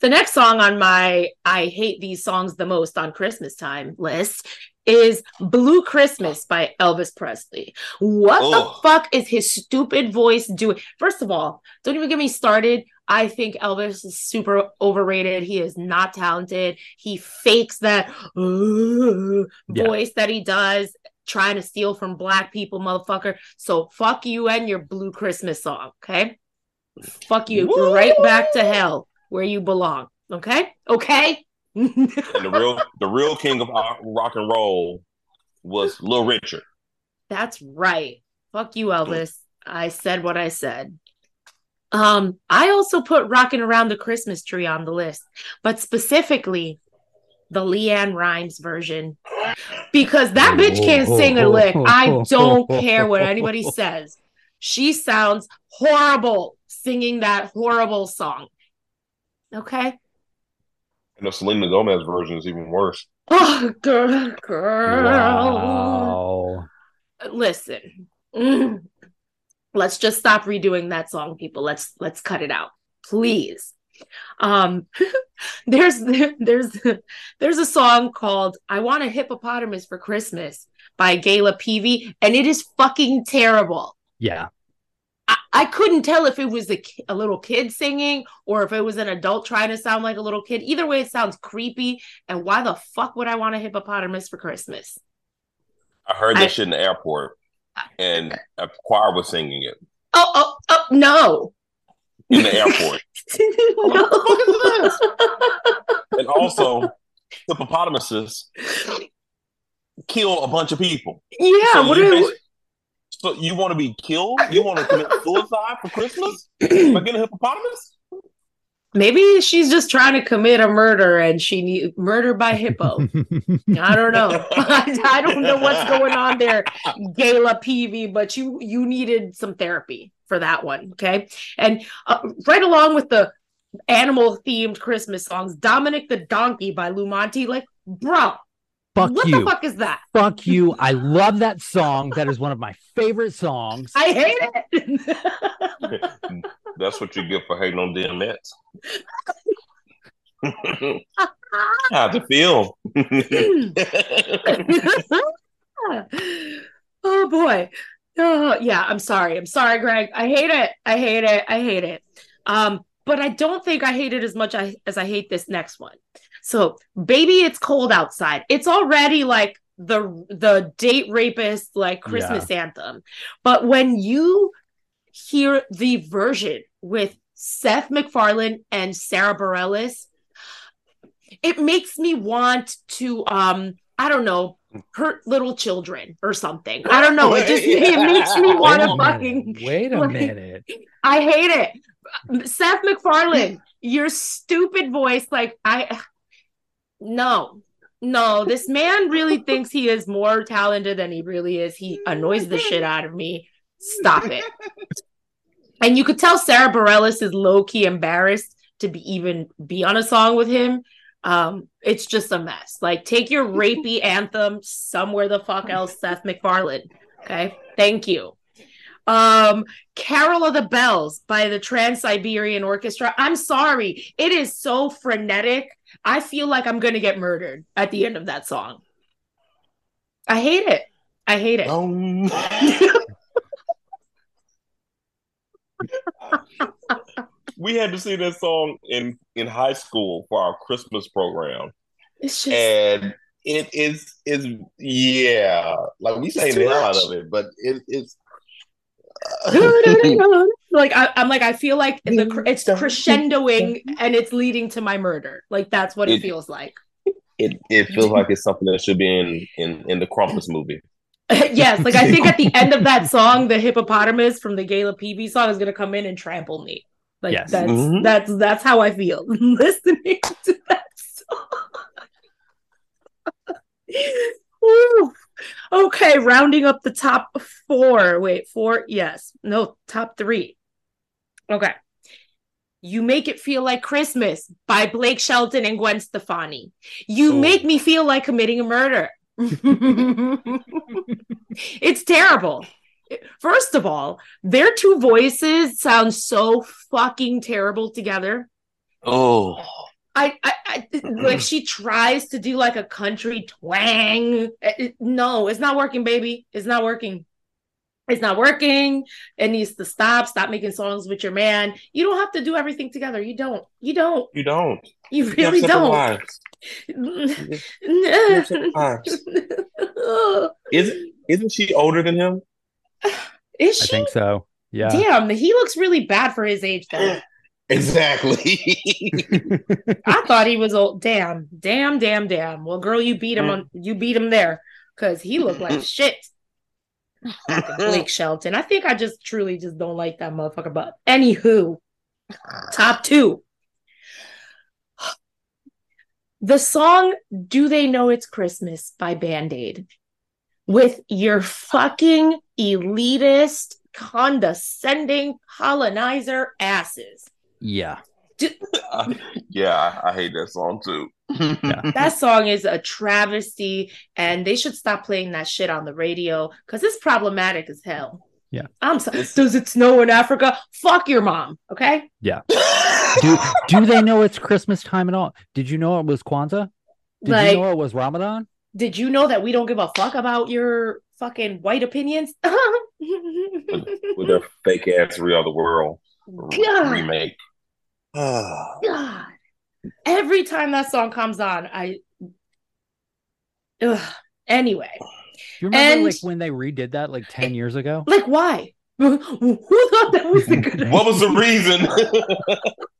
the next song on my I hate these songs the most on Christmas time list is Blue Christmas by Elvis Presley. What Ugh. the fuck is his stupid voice doing? First of all, don't even get me started. I think Elvis is super overrated. He is not talented. He fakes that uh, Yeah. voice that he does, trying to steal from black people, motherfucker. So fuck you and your Blue Christmas song, okay? Fuck you Woo! right back to hell where you belong, okay? Okay? And the real the real king of rock rock and roll was Little Richard. That's right. Fuck you, Elvis. I said what I said. Um, I also put Rocking Around the Christmas Tree on the list, but specifically the LeAnn Rimes version. Because that bitch can't sing a lick. I <laughs> don't care what anybody says. She sounds horrible singing that horrible song. Okay. And the Selena Gomez version is even worse. Oh, girl, girl. Wow. Listen. Mm. Let's just stop redoing that song, people. Let's let's cut it out, please. Um, <laughs> there's there's there's a song called "I Want a Hippopotamus for Christmas" by Gayla Peevey, and it is fucking terrible. Yeah. I, I couldn't tell if it was a, a little kid singing or if it was an adult trying to sound like a little kid. Either way, it sounds creepy. And why the fuck would I want a hippopotamus for Christmas? I heard that I- shit in the airport, and a choir was singing it Oh, oh, oh, no. In the airport. <laughs> <laughs> and also, hippopotamuses kill a bunch of people. yeah, So what you are So you want to be killed? You want to commit suicide for Christmas by getting a hippopotamus? maybe she's just trying to commit a murder and she need murder by hippo. I don't know. I, <laughs> I don't know what's going on there, Gayla Peevey, but you you needed some therapy for that one, okay? And uh, right along with the animal themed Christmas songs, Dominic the Donkey by Lou Monte, like, bro, Fuck what you. the fuck is that? Fuck you. I love that song. That is one of my favorite songs. I hate it. <laughs> That's what you get for hating on DMX. How'd you feel? <laughs> <laughs> oh boy. Oh yeah, I'm sorry. I'm sorry, Greg. I hate it. I hate it. I hate it. Um, but I don't think I hate it as much I, as I hate this next one. So, baby, it's cold outside. It's already like the the date rapist like Christmas anthem. But when you hear the version with Seth MacFarlane and Sara Bareilles, it makes me want to um I don't know hurt little children or something. I don't know. Oh, it just it makes me want to fucking. Wait a like- minute. I hate it. Seth MacFarlane, your stupid voice. Like I, no, no. This man really thinks he is more talented than he really is. He annoys the shit out of me. Stop it. And you could tell Sara Bareilles is low key embarrassed to be even be on a song with him. Um, it's just a mess. Like, take your <laughs> rapey anthem somewhere the fuck else, Seth MacFarlane. Okay, thank you. Um, Carol of the Bells by the Trans Siberian Orchestra. I'm sorry, it is so frenetic. I feel like I'm gonna get murdered at the end of that song. I hate it. I hate it. Um, <laughs> <laughs> we had to sing that song in in high school for our Christmas program, It's just and it is is yeah, like we sang too the hell out of it, but it, it's <laughs> like I, I'm like I feel like the it's crescendoing and it's leading to my murder. Like that's what it It- feels like. it it feels like it's something that should be in in in the Krampus movie. <laughs> yes, like I think at the end of that <laughs> song, the hippopotamus from the Gayla Peevey song is gonna come in and trample me. Like Yes. that's Mhm. that's that's how I feel <laughs> listening to that song. <laughs> Okay, rounding up the top four. Wait, four? Yes. No, top three. Okay. You Make It Feel Like Christmas by Blake Shelton and Gwen Stefani. You Oh. make me feel like committing a murder. <laughs> it's terrible. First of all, their two voices sound so fucking terrible together. Oh, I, I, I like she tries to do like a country twang. It- it- no, it's not working, baby. It's not working. It's not working. It needs to stop. Stop making songs with your man. You don't have to do everything together. You don't. You don't. you don't. You You really separate don't. lives. <laughs> You have separate lives. <laughs> Isn't isn't she older than him? <sighs> Is she? I think so. Yeah. Damn, he looks really bad for his age though. <sighs> Exactly. <laughs> <laughs> I thought he was old. Damn, damn, damn, damn. Well, girl, you beat him mm. on you beat him there because he looked like <laughs> shit. Fucking Blake Shelton. I think I just truly just don't like that motherfucker. But anywho, top two. <sighs> The song Do They Know It's Christmas by Band Aid with your fucking elitist condescending colonizer asses. Yeah. <laughs> yeah, I, I hate that song too. <laughs> That song is a travesty, and they should stop playing that shit on the radio because it's problematic as hell. Yeah. I'm sorry. Does it snow in Africa? Fuck your mom. Okay. Yeah. <laughs> do do they know it's Christmas time at all? Did you know it was Kwanzaa? Did Like- you know it was Ramadan? Did you know that we don't give a fuck about your fucking white opinions? <laughs> With their fake ass Real the World God. remake. Ah. God. Every time that song comes on, I. Ugh. Anyway, Do you remember And- like when they redid that like 10 years ago? like, why? <laughs> Who thought that was a good idea? what was the reason? <laughs>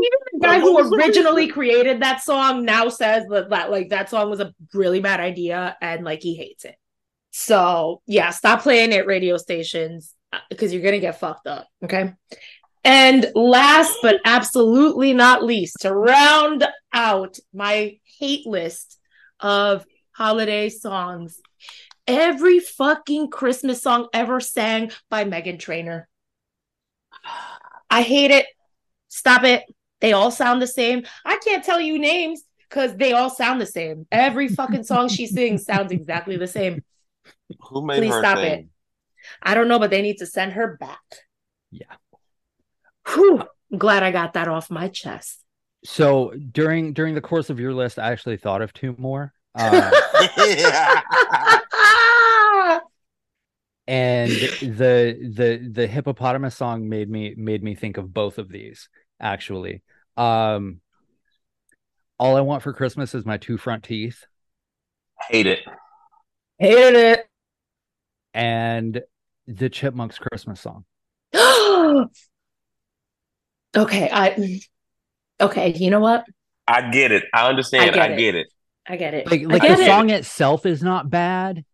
Even the guy who originally created that song now says that, that like that song was a really bad idea and like he hates it. So yeah, stop playing at radio stations uh, because you're gonna get fucked up. Okay. And last but absolutely not least, to round out my hate list of holiday songs, every fucking Christmas song ever sang by Meghan Trainor. <sighs> I hate it. Stop it. They all sound the same. I can't tell you names because they all sound the same. Every fucking song she sings sounds exactly the same. Who made Please her stop sing? it. I don't know, but they need to send her back. Yeah. Whew. I'm glad I got that off my chest. So during during the course of your list, I actually thought of two more. Uh, <laughs> <laughs> and the the the hippopotamus song made me made me think of both of these actually. Um all I want for Christmas is my two front teeth Hate it. Hated it. and the Chipmunks Christmas song. <gasps> okay, I okay, you know what? I get it. I understand. I I get get, it. it. I get it. Like I like get the it. song itself is not bad.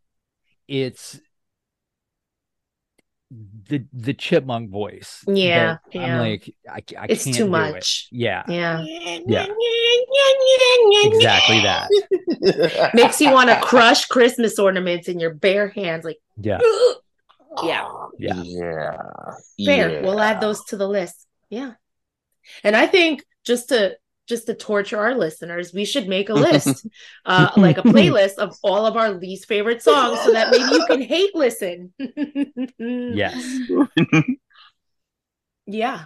It's the the chipmunk voice. Yeah, yeah. I'm like I, I It's can't too do much. It. Yeah, Yeah. Yeah. exactly that. <laughs> Makes you want to crush Christmas ornaments in your bare hands. Like, Yeah. <gasps> yeah. Yeah. Yeah. Fair. Yeah. We'll add those to the list. Yeah. And I think just to just to torture our listeners, we should make a <laughs> list, uh, like a playlist of all of our least favorite songs, so that maybe you can <laughs> hate listen. Yes. <laughs> Yeah.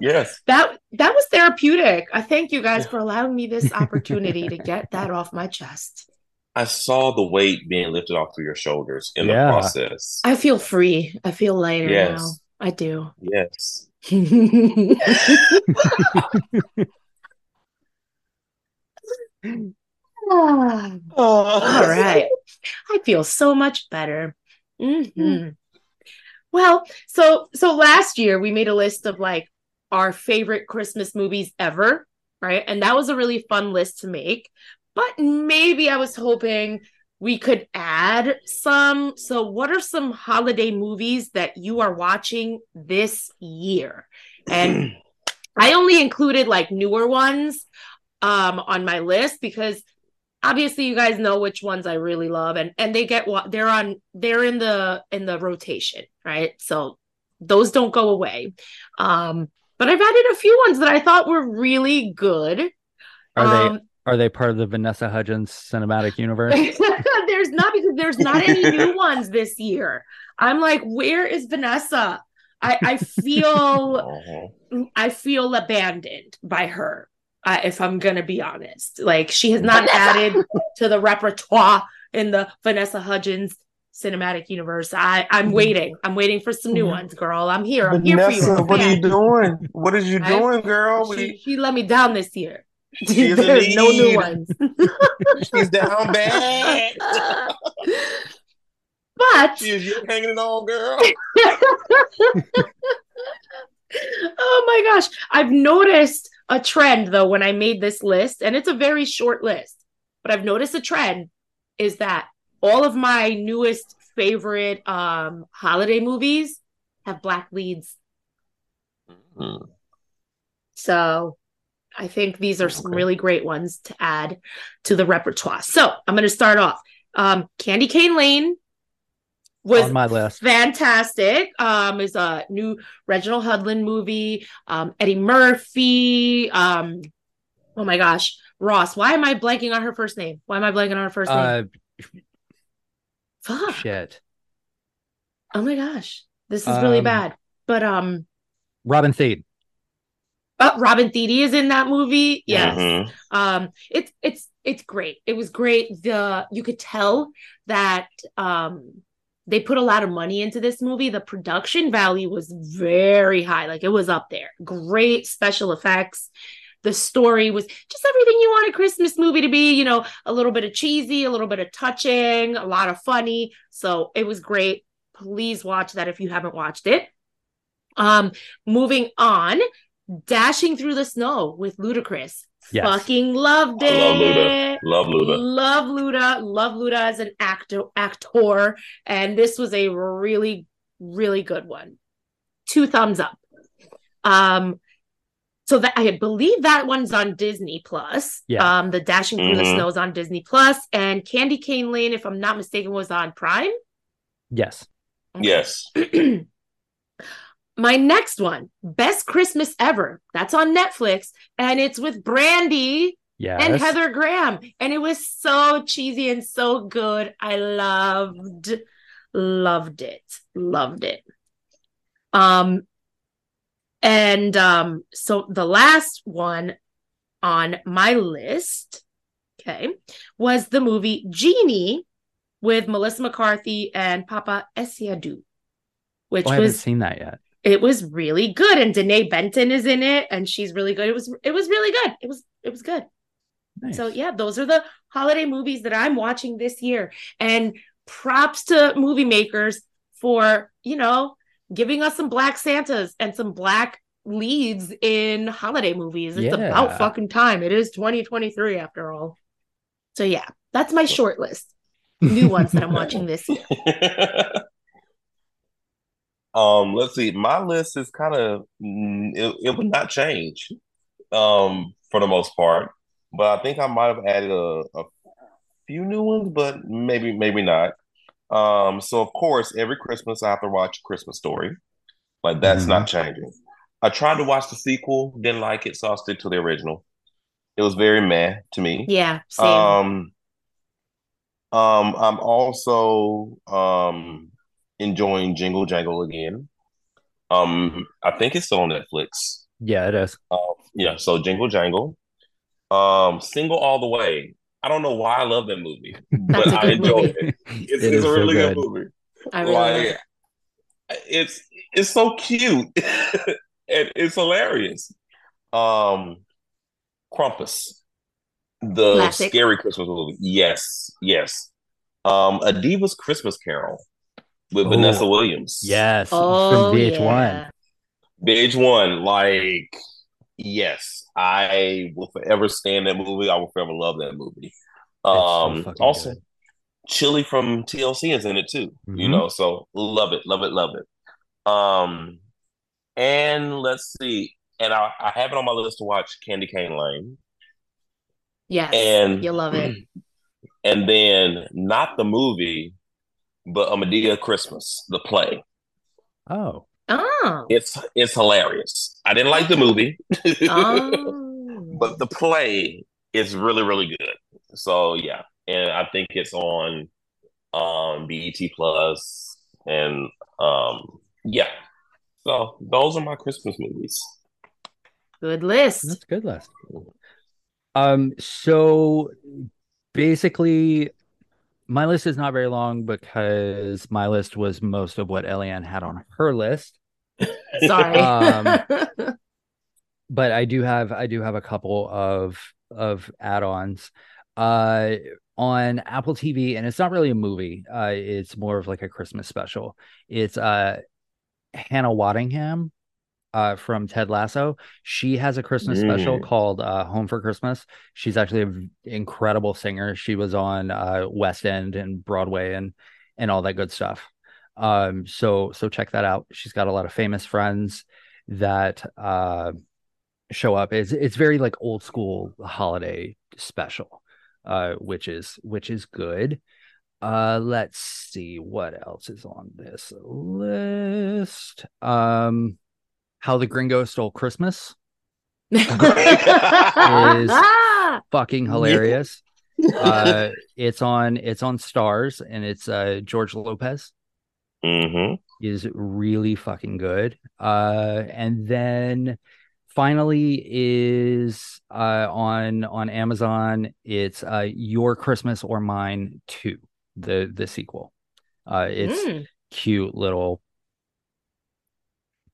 Yes. that that was therapeutic. I thank you guys for allowing me this opportunity to get that off my chest. I saw the weight being lifted off of your shoulders in Yeah. the process. I feel free. I feel lighter Yes. now. I do. Yes. Ah. <sighs> All right. I feel so much better. Mhm. Well, so so last year we made a list of like our favorite Christmas movies ever, right? And that was a really fun list to make. But maybe I was hoping we could add some. So what are some holiday movies that you are watching this year? And <clears throat> I only included like newer ones um on my list because obviously you guys know which ones I really love and and they get what they're on they're in the in the rotation, right? So those don't go away. Um but I've added a few ones that I thought were really good. Are um, they are they part of the Vanessa Hudgens cinematic universe? <laughs> there's not because there's not any new ones this year. I'm like, where is Vanessa? I, I feel Uh-huh. <laughs> I feel abandoned by her. Uh, if I'm gonna be honest, like she has not added to the repertoire in the Vanessa Hudgens cinematic universe. I I'm waiting. I'm waiting for some new ones, girl. I'm here. I'm here for you. I'm what are you doing? What is you Right? doing, girl? She, We, she let me down this year. <laughs> There's no new ones. <laughs> she's down bad. <laughs> but She is you hanging it on, girl. oh my gosh. I've noticed a trend though when I made this list, and it's a very short list, but I've noticed a trend is that all of my newest favorite um holiday movies have black leads. Hmm. So I think these are some Okay. really great ones to add to the repertoire. So I'm going to start off. Um, Candy Cane Lane, was on my list. fantastic. Um, is a new Reginald Hudlin movie. Um, Eddie Murphy. Um, oh my gosh, Ross. Why am I blanking on her first name? Why am I blanking on her first name? Uh, Fuck. shit. Oh my gosh, this is really Um, bad. But um, Robin Thede. uh, Robin Thede is in that movie. Yes. Mhm. um it's it's it's great it was great the you could tell that um they put a lot of money into this movie the production value was very high. Like it was up there. Great special effects. The story was just everything you want a christmas movie to be you know a little bit of cheesy a little bit of touching a lot of funny. So it was great. Please watch that if you haven't watched it. Um moving on dashing through the snow with ludacris Yes. fucking loved it I love Luda. Love Luda. Love Luda. Love Luda as an actor actor. And this was a really, really good one. Two thumbs up. Um so that I believe that one's on Disney Plus. Yeah. Um, the Dashing Through the Mhm. Snows on Disney Plus, and Candy Cane Lane, if I'm not mistaken, was on Prime. Yes. Yes. <clears throat> My next one, Best Christmas Ever. That's on Netflix, and it's with Brandy Yes. and Heather Graham. And it was so cheesy and so good. I loved, loved it. Loved it. Um, and um, so the last one on my list, okay, was the movie Genie with Melissa McCarthy and Paapa Essiedu, which Oh, I haven't seen that yet. It was really good and Denée Benton is in it and she's really good. It was it was really good. It was it was good. Nice. So yeah, those are the holiday movies that I'm watching this year. And props to movie makers for, you know, giving us some black Santas and some black leads in holiday movies. It's Yeah. about fucking time. It is 2023 after all. So yeah, that's my short list. New ones that I'm watching this year. <laughs> um, let's see. My list is kind of it, it would not change um for the most part, but I think I might have added a, a few new ones, but maybe maybe not. Um, so of course, every Christmas I have to watch Christmas Story. Like that's Mhm. not changing. I tried to watch the sequel, didn't like it, so I'll stick to the original. It was very meh to me. Yeah, same. Um, um, I'm also um enjoying Jingle Jangle again. Um, I think it's still on Netflix. yeah, it is. Um, yeah, so Jingle Jangle. Um, Single All the Way. I don't know why I love that movie, <laughs> but That's a I good enjoy movie. it. <laughs> It's, It it's is a so really good. good. movie. I really love it. Like it's it's so cute <laughs> and it's hilarious. Um, Krampus, the Classic. scary Christmas movie. Yes, yes. Um, A Diva's Christmas Carol with Oh, Vanessa Williams. Yes. Oh, from VH1. yeah. VH1, like, yes, I will forever stand that movie. I will forever love that movie. so Um, fucking also, good. Chili from TLC is in it too. You Mhm. know, so love it, love it, love it. Um, and let's see, and I, I have it on my list to watch Candy Cane Lane, Yes. and You'll love it. <clears throat> and then not the movie, but A Madea Christmas, the play. Oh. Oh. It's it's hilarious. I didn't like the movie, oh. <laughs> but the play is really really good. So yeah, and I think it's on um BET Plus and um yeah. So those are my Christmas movies. Good list. That's a good list. Um, so basically, my list is not very long because my list was most of what Eliann had on her list. Sorry. Um, <laughs> But I do have I do have a couple of of add-ons. Uh on Apple TV, and it's not really a movie, uh, it's more of like a Christmas special. It's uh Hannah Waddingham uh from Ted Lasso. She has a Christmas special Mm. called uh Home for Christmas. She's actually an incredible singer. She was on uh West End and Broadway and and all that good stuff. Um so so check that out. She's got a lot of famous friends that uh show up. It's it's very like old school holiday special, uh which is which is good. Uh, let's see what else is on this list. Um, How the Gringo Stole Christmas, Is- <laughs> fucking hilarious. <laughs> uh, it's on it's on Starz, and it's uh George Lopez hmm is really fucking good. Uh, and then finally is uh on on Amazon. It's uh Your Christmas or Mine Two, the the sequel. Uh, it's Mm. cute little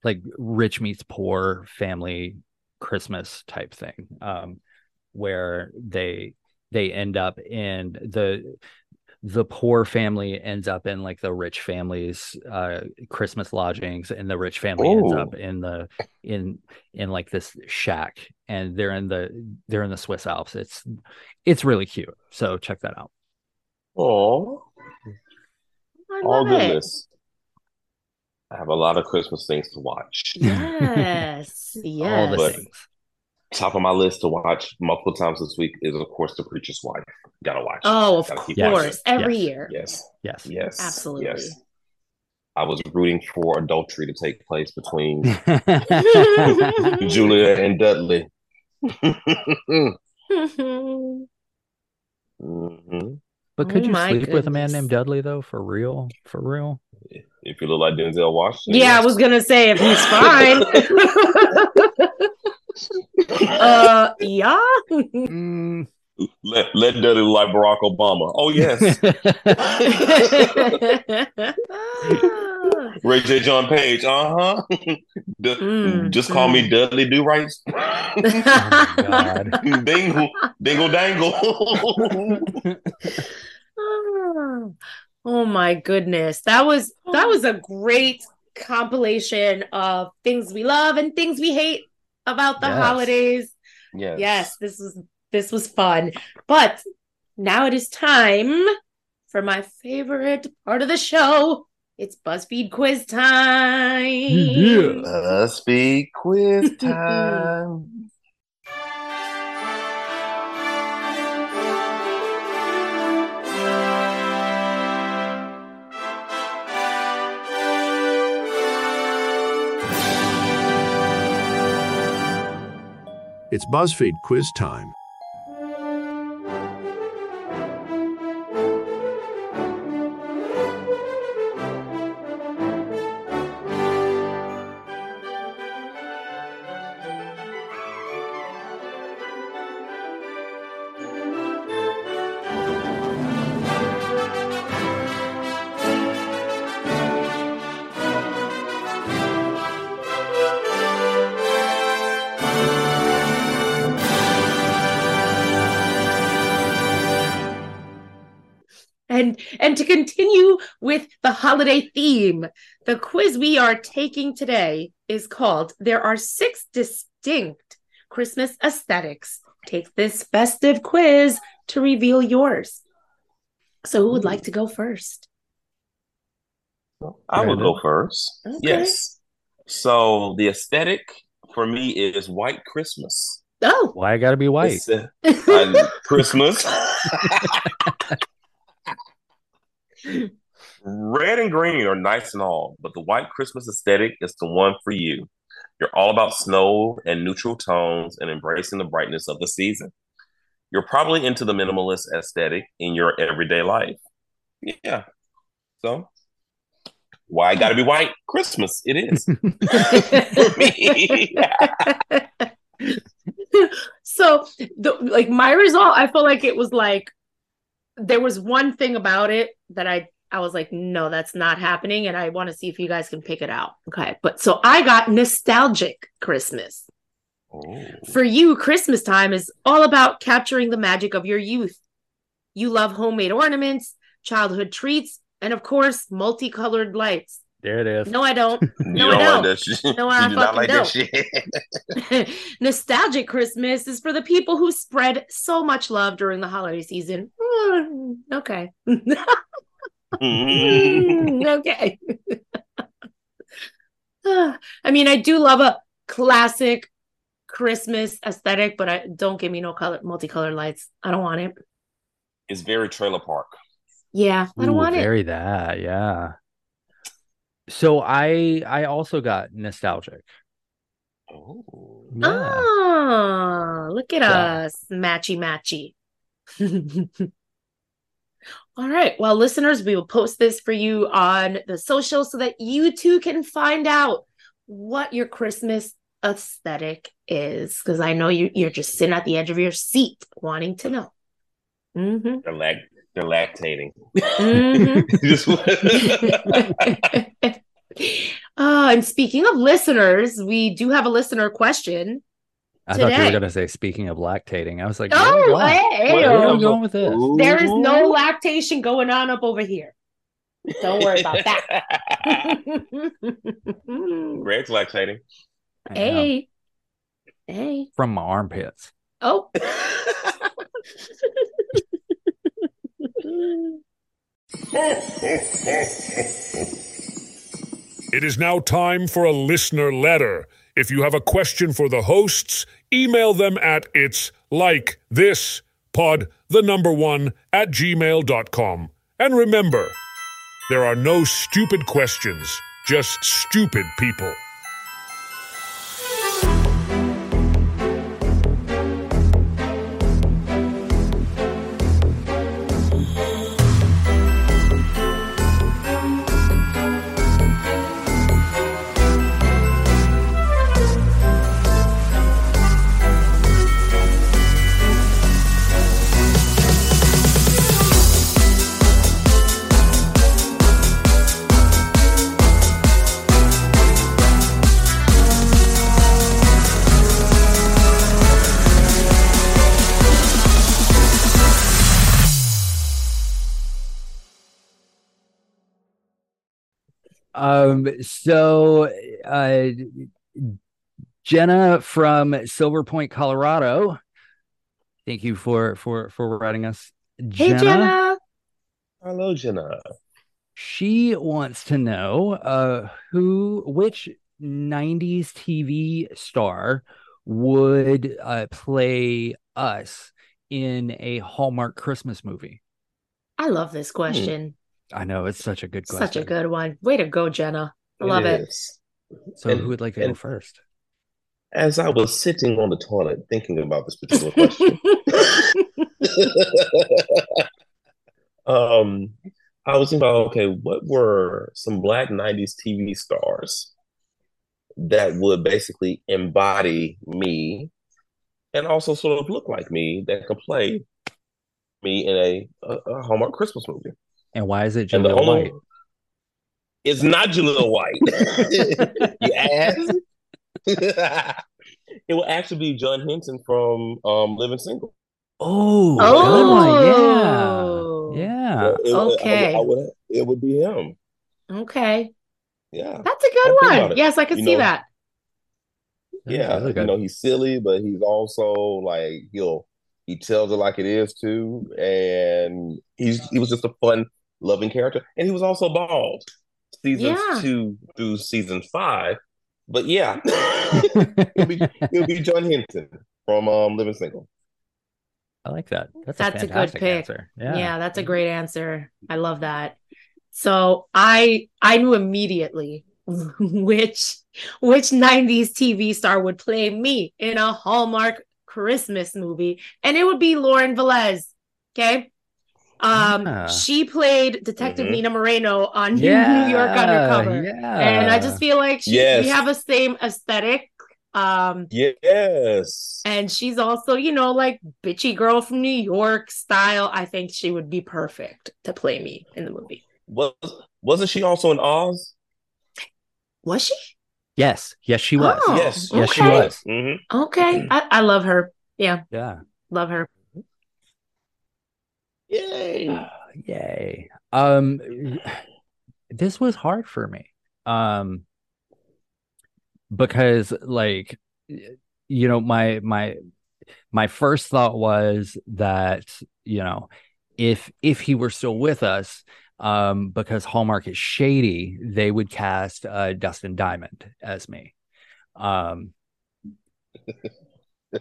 like rich meets poor family Christmas type thing. Um, where they they end up in the the poor family ends up in like the rich family's uh christmas lodgings and the rich family ends up in the in in like this shack and they're in the they're in the swiss alps it's it's really cute so check that out Oh, I all love it. goodness. I have a lot of Christmas things to watch. Yes. yes. <laughs> all the But- things Top of my list to watch multiple times this week is, of course, The Preacher's Wife. Gotta watch. Oh, of Gotta Yes. course. Every Yes. year. Yes, yes yes, Absolutely. Yes. I was rooting for adultery to take place between <laughs> Julia and Dudley. <laughs> Mhm. but could Oh you my sleep with a man named dudley though for real for real If you look like Denzel Washington, yeah, I was gonna say if he's fine. <laughs> uh yeah. Mm. let let Dudley look like Barack Obama. Oh yes, <laughs> Regé-Jean Page. Uh huh. Mm, Just call me Dudley Do Right. God. <laughs> dingle, dingle, dangle. Oh my goodness. That was that oh. was a great compilation of things we love and things we hate about the Yes. holidays. yes. Yes, this was this was fun. But now it is time for my favorite part of the show. It's BuzzFeed quiz time. Yeah. Speed quiz <laughs> time. It's BuzzFeed quiz time. The holiday theme, the quiz we are taking today is called There are six distinct Christmas aesthetics. Take this festive quiz to reveal yours. So who would like to go first? I will go first. Okay. Yes. So the aesthetic for me is white Christmas. Oh, why i gotta be white uh, <laughs> Christmas. <laughs> <laughs> Red and green are nice and all, but the white Christmas aesthetic is the one for you. You're all about snow and neutral tones and embracing the brightness of the season. You're probably into the minimalist aesthetic in your everyday life. Yeah. So, why I gotta be white? Christmas. It is. <laughs> for me. so the like my result i feel like it was like there was one thing about it that i i was like no that's not happening and i want to see if you guys can pick it out okay but so i got nostalgic christmas Oh. for you christmas time is all about capturing the magic of your youth you love homemade ornaments childhood treats and of course multicolored lights there it is no i don't <laughs> No, I don't don't. like that shit. No, I <laughs> you do not fucking like don't. that shit. <laughs> Nostalgic Christmas is for the people who spread so much love during the holiday season. Mm, okay. Mm, <laughs> okay. <laughs> I mean, I do love a classic Christmas aesthetic, but I don't give me no color multicolored lights. I don't want it. it's very trailer park. Yeah, I don't Ooh, want it. very that, yeah. So I I also got nostalgic. Oh. Yeah. Ah, look at Yeah. us, matchy matchy. <laughs> All right. Well, listeners, we will post this for you on the social so that you too can find out what your Christmas aesthetic is. Because I know you, you're just sitting at the edge of your seat wanting to know. Mm-hmm. They're they're lactating. <laughs> <laughs> hmm uh, <laughs> and speaking of listeners, we do have a listener question. I thought you were gonna say speaking of lactating. I was like, Oh, where are we going? hey, Where are we going with this? There is no lactation going on up over here. Don't worry about that. <laughs> <laughs> Greg's lactating. I know. hey. Hey. From my armpits. Oh. <laughs> It is now time for a listener letter. If you have a question for the hosts, email them at it's like this pod the number one at gmail.com. And remember, there are no stupid questions, just stupid people. Um, so uh Jenna from Silver Point, Colorado. Thank you for for for writing us. Hey, Jenna. Hello, Jenna. She wants to know uh who which 90s TV star would uh play us in a Hallmark Christmas movie. I love this question. I know it's such a good question. Such a good one. Way to go, Jenna. I love it. So And- who would like to go first? As I was sitting on the toilet thinking about this particular question, <laughs> um, I was thinking about okay, what were some Black 90s TV stars that would basically embody me and also sort of look like me that could play me in a, a, a Hallmark Christmas movie? And why is it And the Jaleel only White? it's not Jaleel White. <laughs> you ass. <laughs> it will actually be John Henton from um, Living Single. Oh, Oh. good one. Yeah. Yeah. It- it- I would- Okay. I would, it would be him. Okay. Yeah. That's a good Think about one. Yes, I could You see know, that. Yeah, really you good. know, he's silly, but he's also like he'll he tells it like it is too, and he's he was just a fun, loving character, and he was also bald, seasons Yeah. two through season five. But yeah, <laughs> <laughs> it'll be it'll be John Henton from um Living Single. I like that. That's, That's a a good pick. answer. Yeah. Yeah. that's a great answer. I love that. So I I knew immediately <laughs> which which 90s TV star would play me in a Hallmark Christmas movie, and it would be Lauren Velez. Okay. Um, Yeah. she played Detective Mhm. Nina Moreno on Yeah. New York Undercover. Yeah. And I just feel like she, Yes. we have a same aesthetic. Um, Yes, and she's also, you know, like bitchy girl from New York style. I think she would be perfect to play me in the movie. was wasn't she also in Oz? Was she? Yes. Yes, she was. Oh, yes, Yes, she okay. was. hmm Okay. I, I love her. Yeah, Yeah. love her. Yay! Yay. Um this was hard for me. Um because like you know my my my first thought was that you know if if he were still with us um because Hallmark is shady they would cast uh Dustin Diamond as me um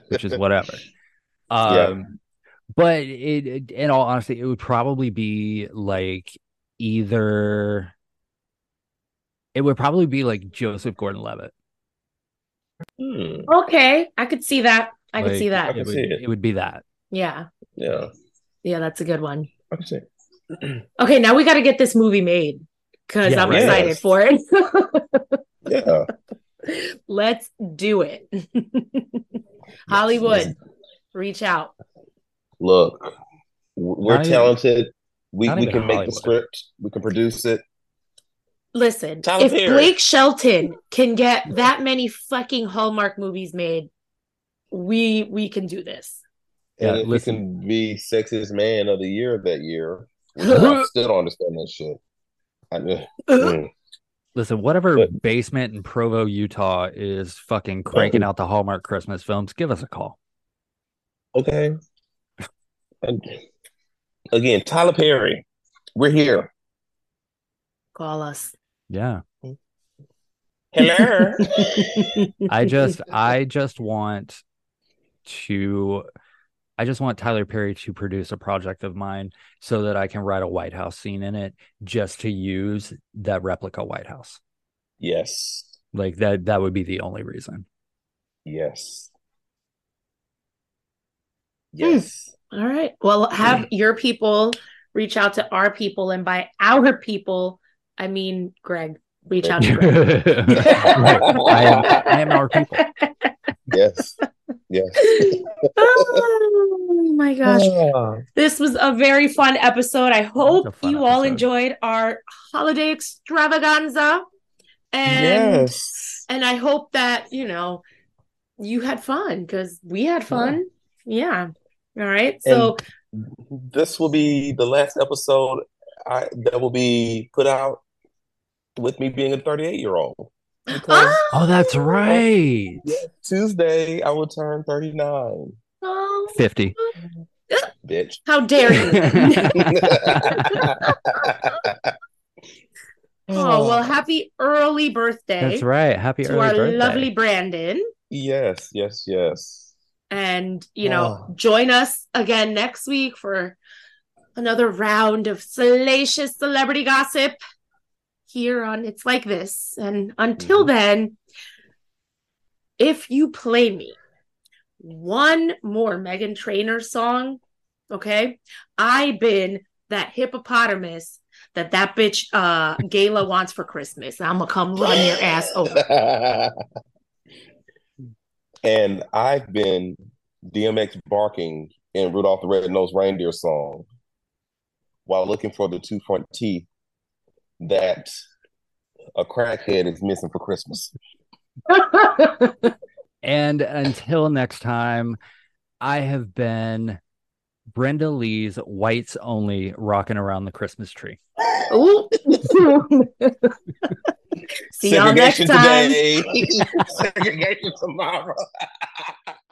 which is whatever <laughs> um but it, it in all honesty, it would probably be like either it would probably be like Joseph Gordon-Levitt. Hmm. Okay, I could see that. I could Like, see I that. It would, see it. it would be that. Yeah, Yeah, yeah, that's a good one. I can see. <clears throat> Okay, now we got to get this movie made because Yeah, I'm right. excited for it. <laughs> Yeah, Let's do it. <laughs> Hollywood, reach out. Look, we're Not even- talented. We we even can make Hollywood. the script. We can produce it. Listen, Tyler if Perry. Blake Shelton can get that many fucking Hallmark movies made, we we can do this. Yeah, if listen. we can be sexiest man of the year that year, <laughs> I still don't understand that shit. I, <laughs> mm. Listen, whatever But- basement in Provo, Utah is fucking cranking out the Hallmark Christmas films, give us a call. Okay. And again, Tyler Perry, we're here. Call us. Yeah. Hello. <laughs> I just I just want to I just want Tyler Perry to produce a project of mine so that I can write a White House scene in it just to use that replica White House. yes. Like that that would be the only reason. Yes. Hmm. Yes. All right. Well, have your people reach out to our people, and by our people, I mean Greg. Reach out to <laughs> Greg. I am I am our people. <laughs> Yes. Yes. oh my gosh. This was a very fun episode. I hope a fun you all enjoyed our holiday extravaganza. And yes. and I hope that, you know, you had fun because we had fun. Yeah. All right. So This will be the last episode I, that will be put out with me being a 38 year old. Because Oh, oh that's right. Tuesday I will turn 39. Oh, 50. <laughs> Bitch. how dare you? <laughs> <laughs> oh, well, happy early birthday That's right. Happy early to early our birthday. lovely Brandon. Yes, yes, yes. And, you know, Oh. join us again next week for another round of salacious celebrity gossip here on It's Like This. And until Mhm. then, if you play me one more Meghan Trainor song, okay, I been that hippopotamus that that bitch uh Gayla wants for Christmas. I'm gonna come run your ass over. <laughs> and I've been DMX barking in Rudolph the Red-Nosed Reindeer song while looking for the two front teeth that a crackhead is missing for Christmas. <laughs> And until next time, I have been Brenda Lee's Whites Only rocking around the Christmas tree. <laughs> <laughs> See y'all next time. Today, <laughs> segregation tomorrow. <laughs>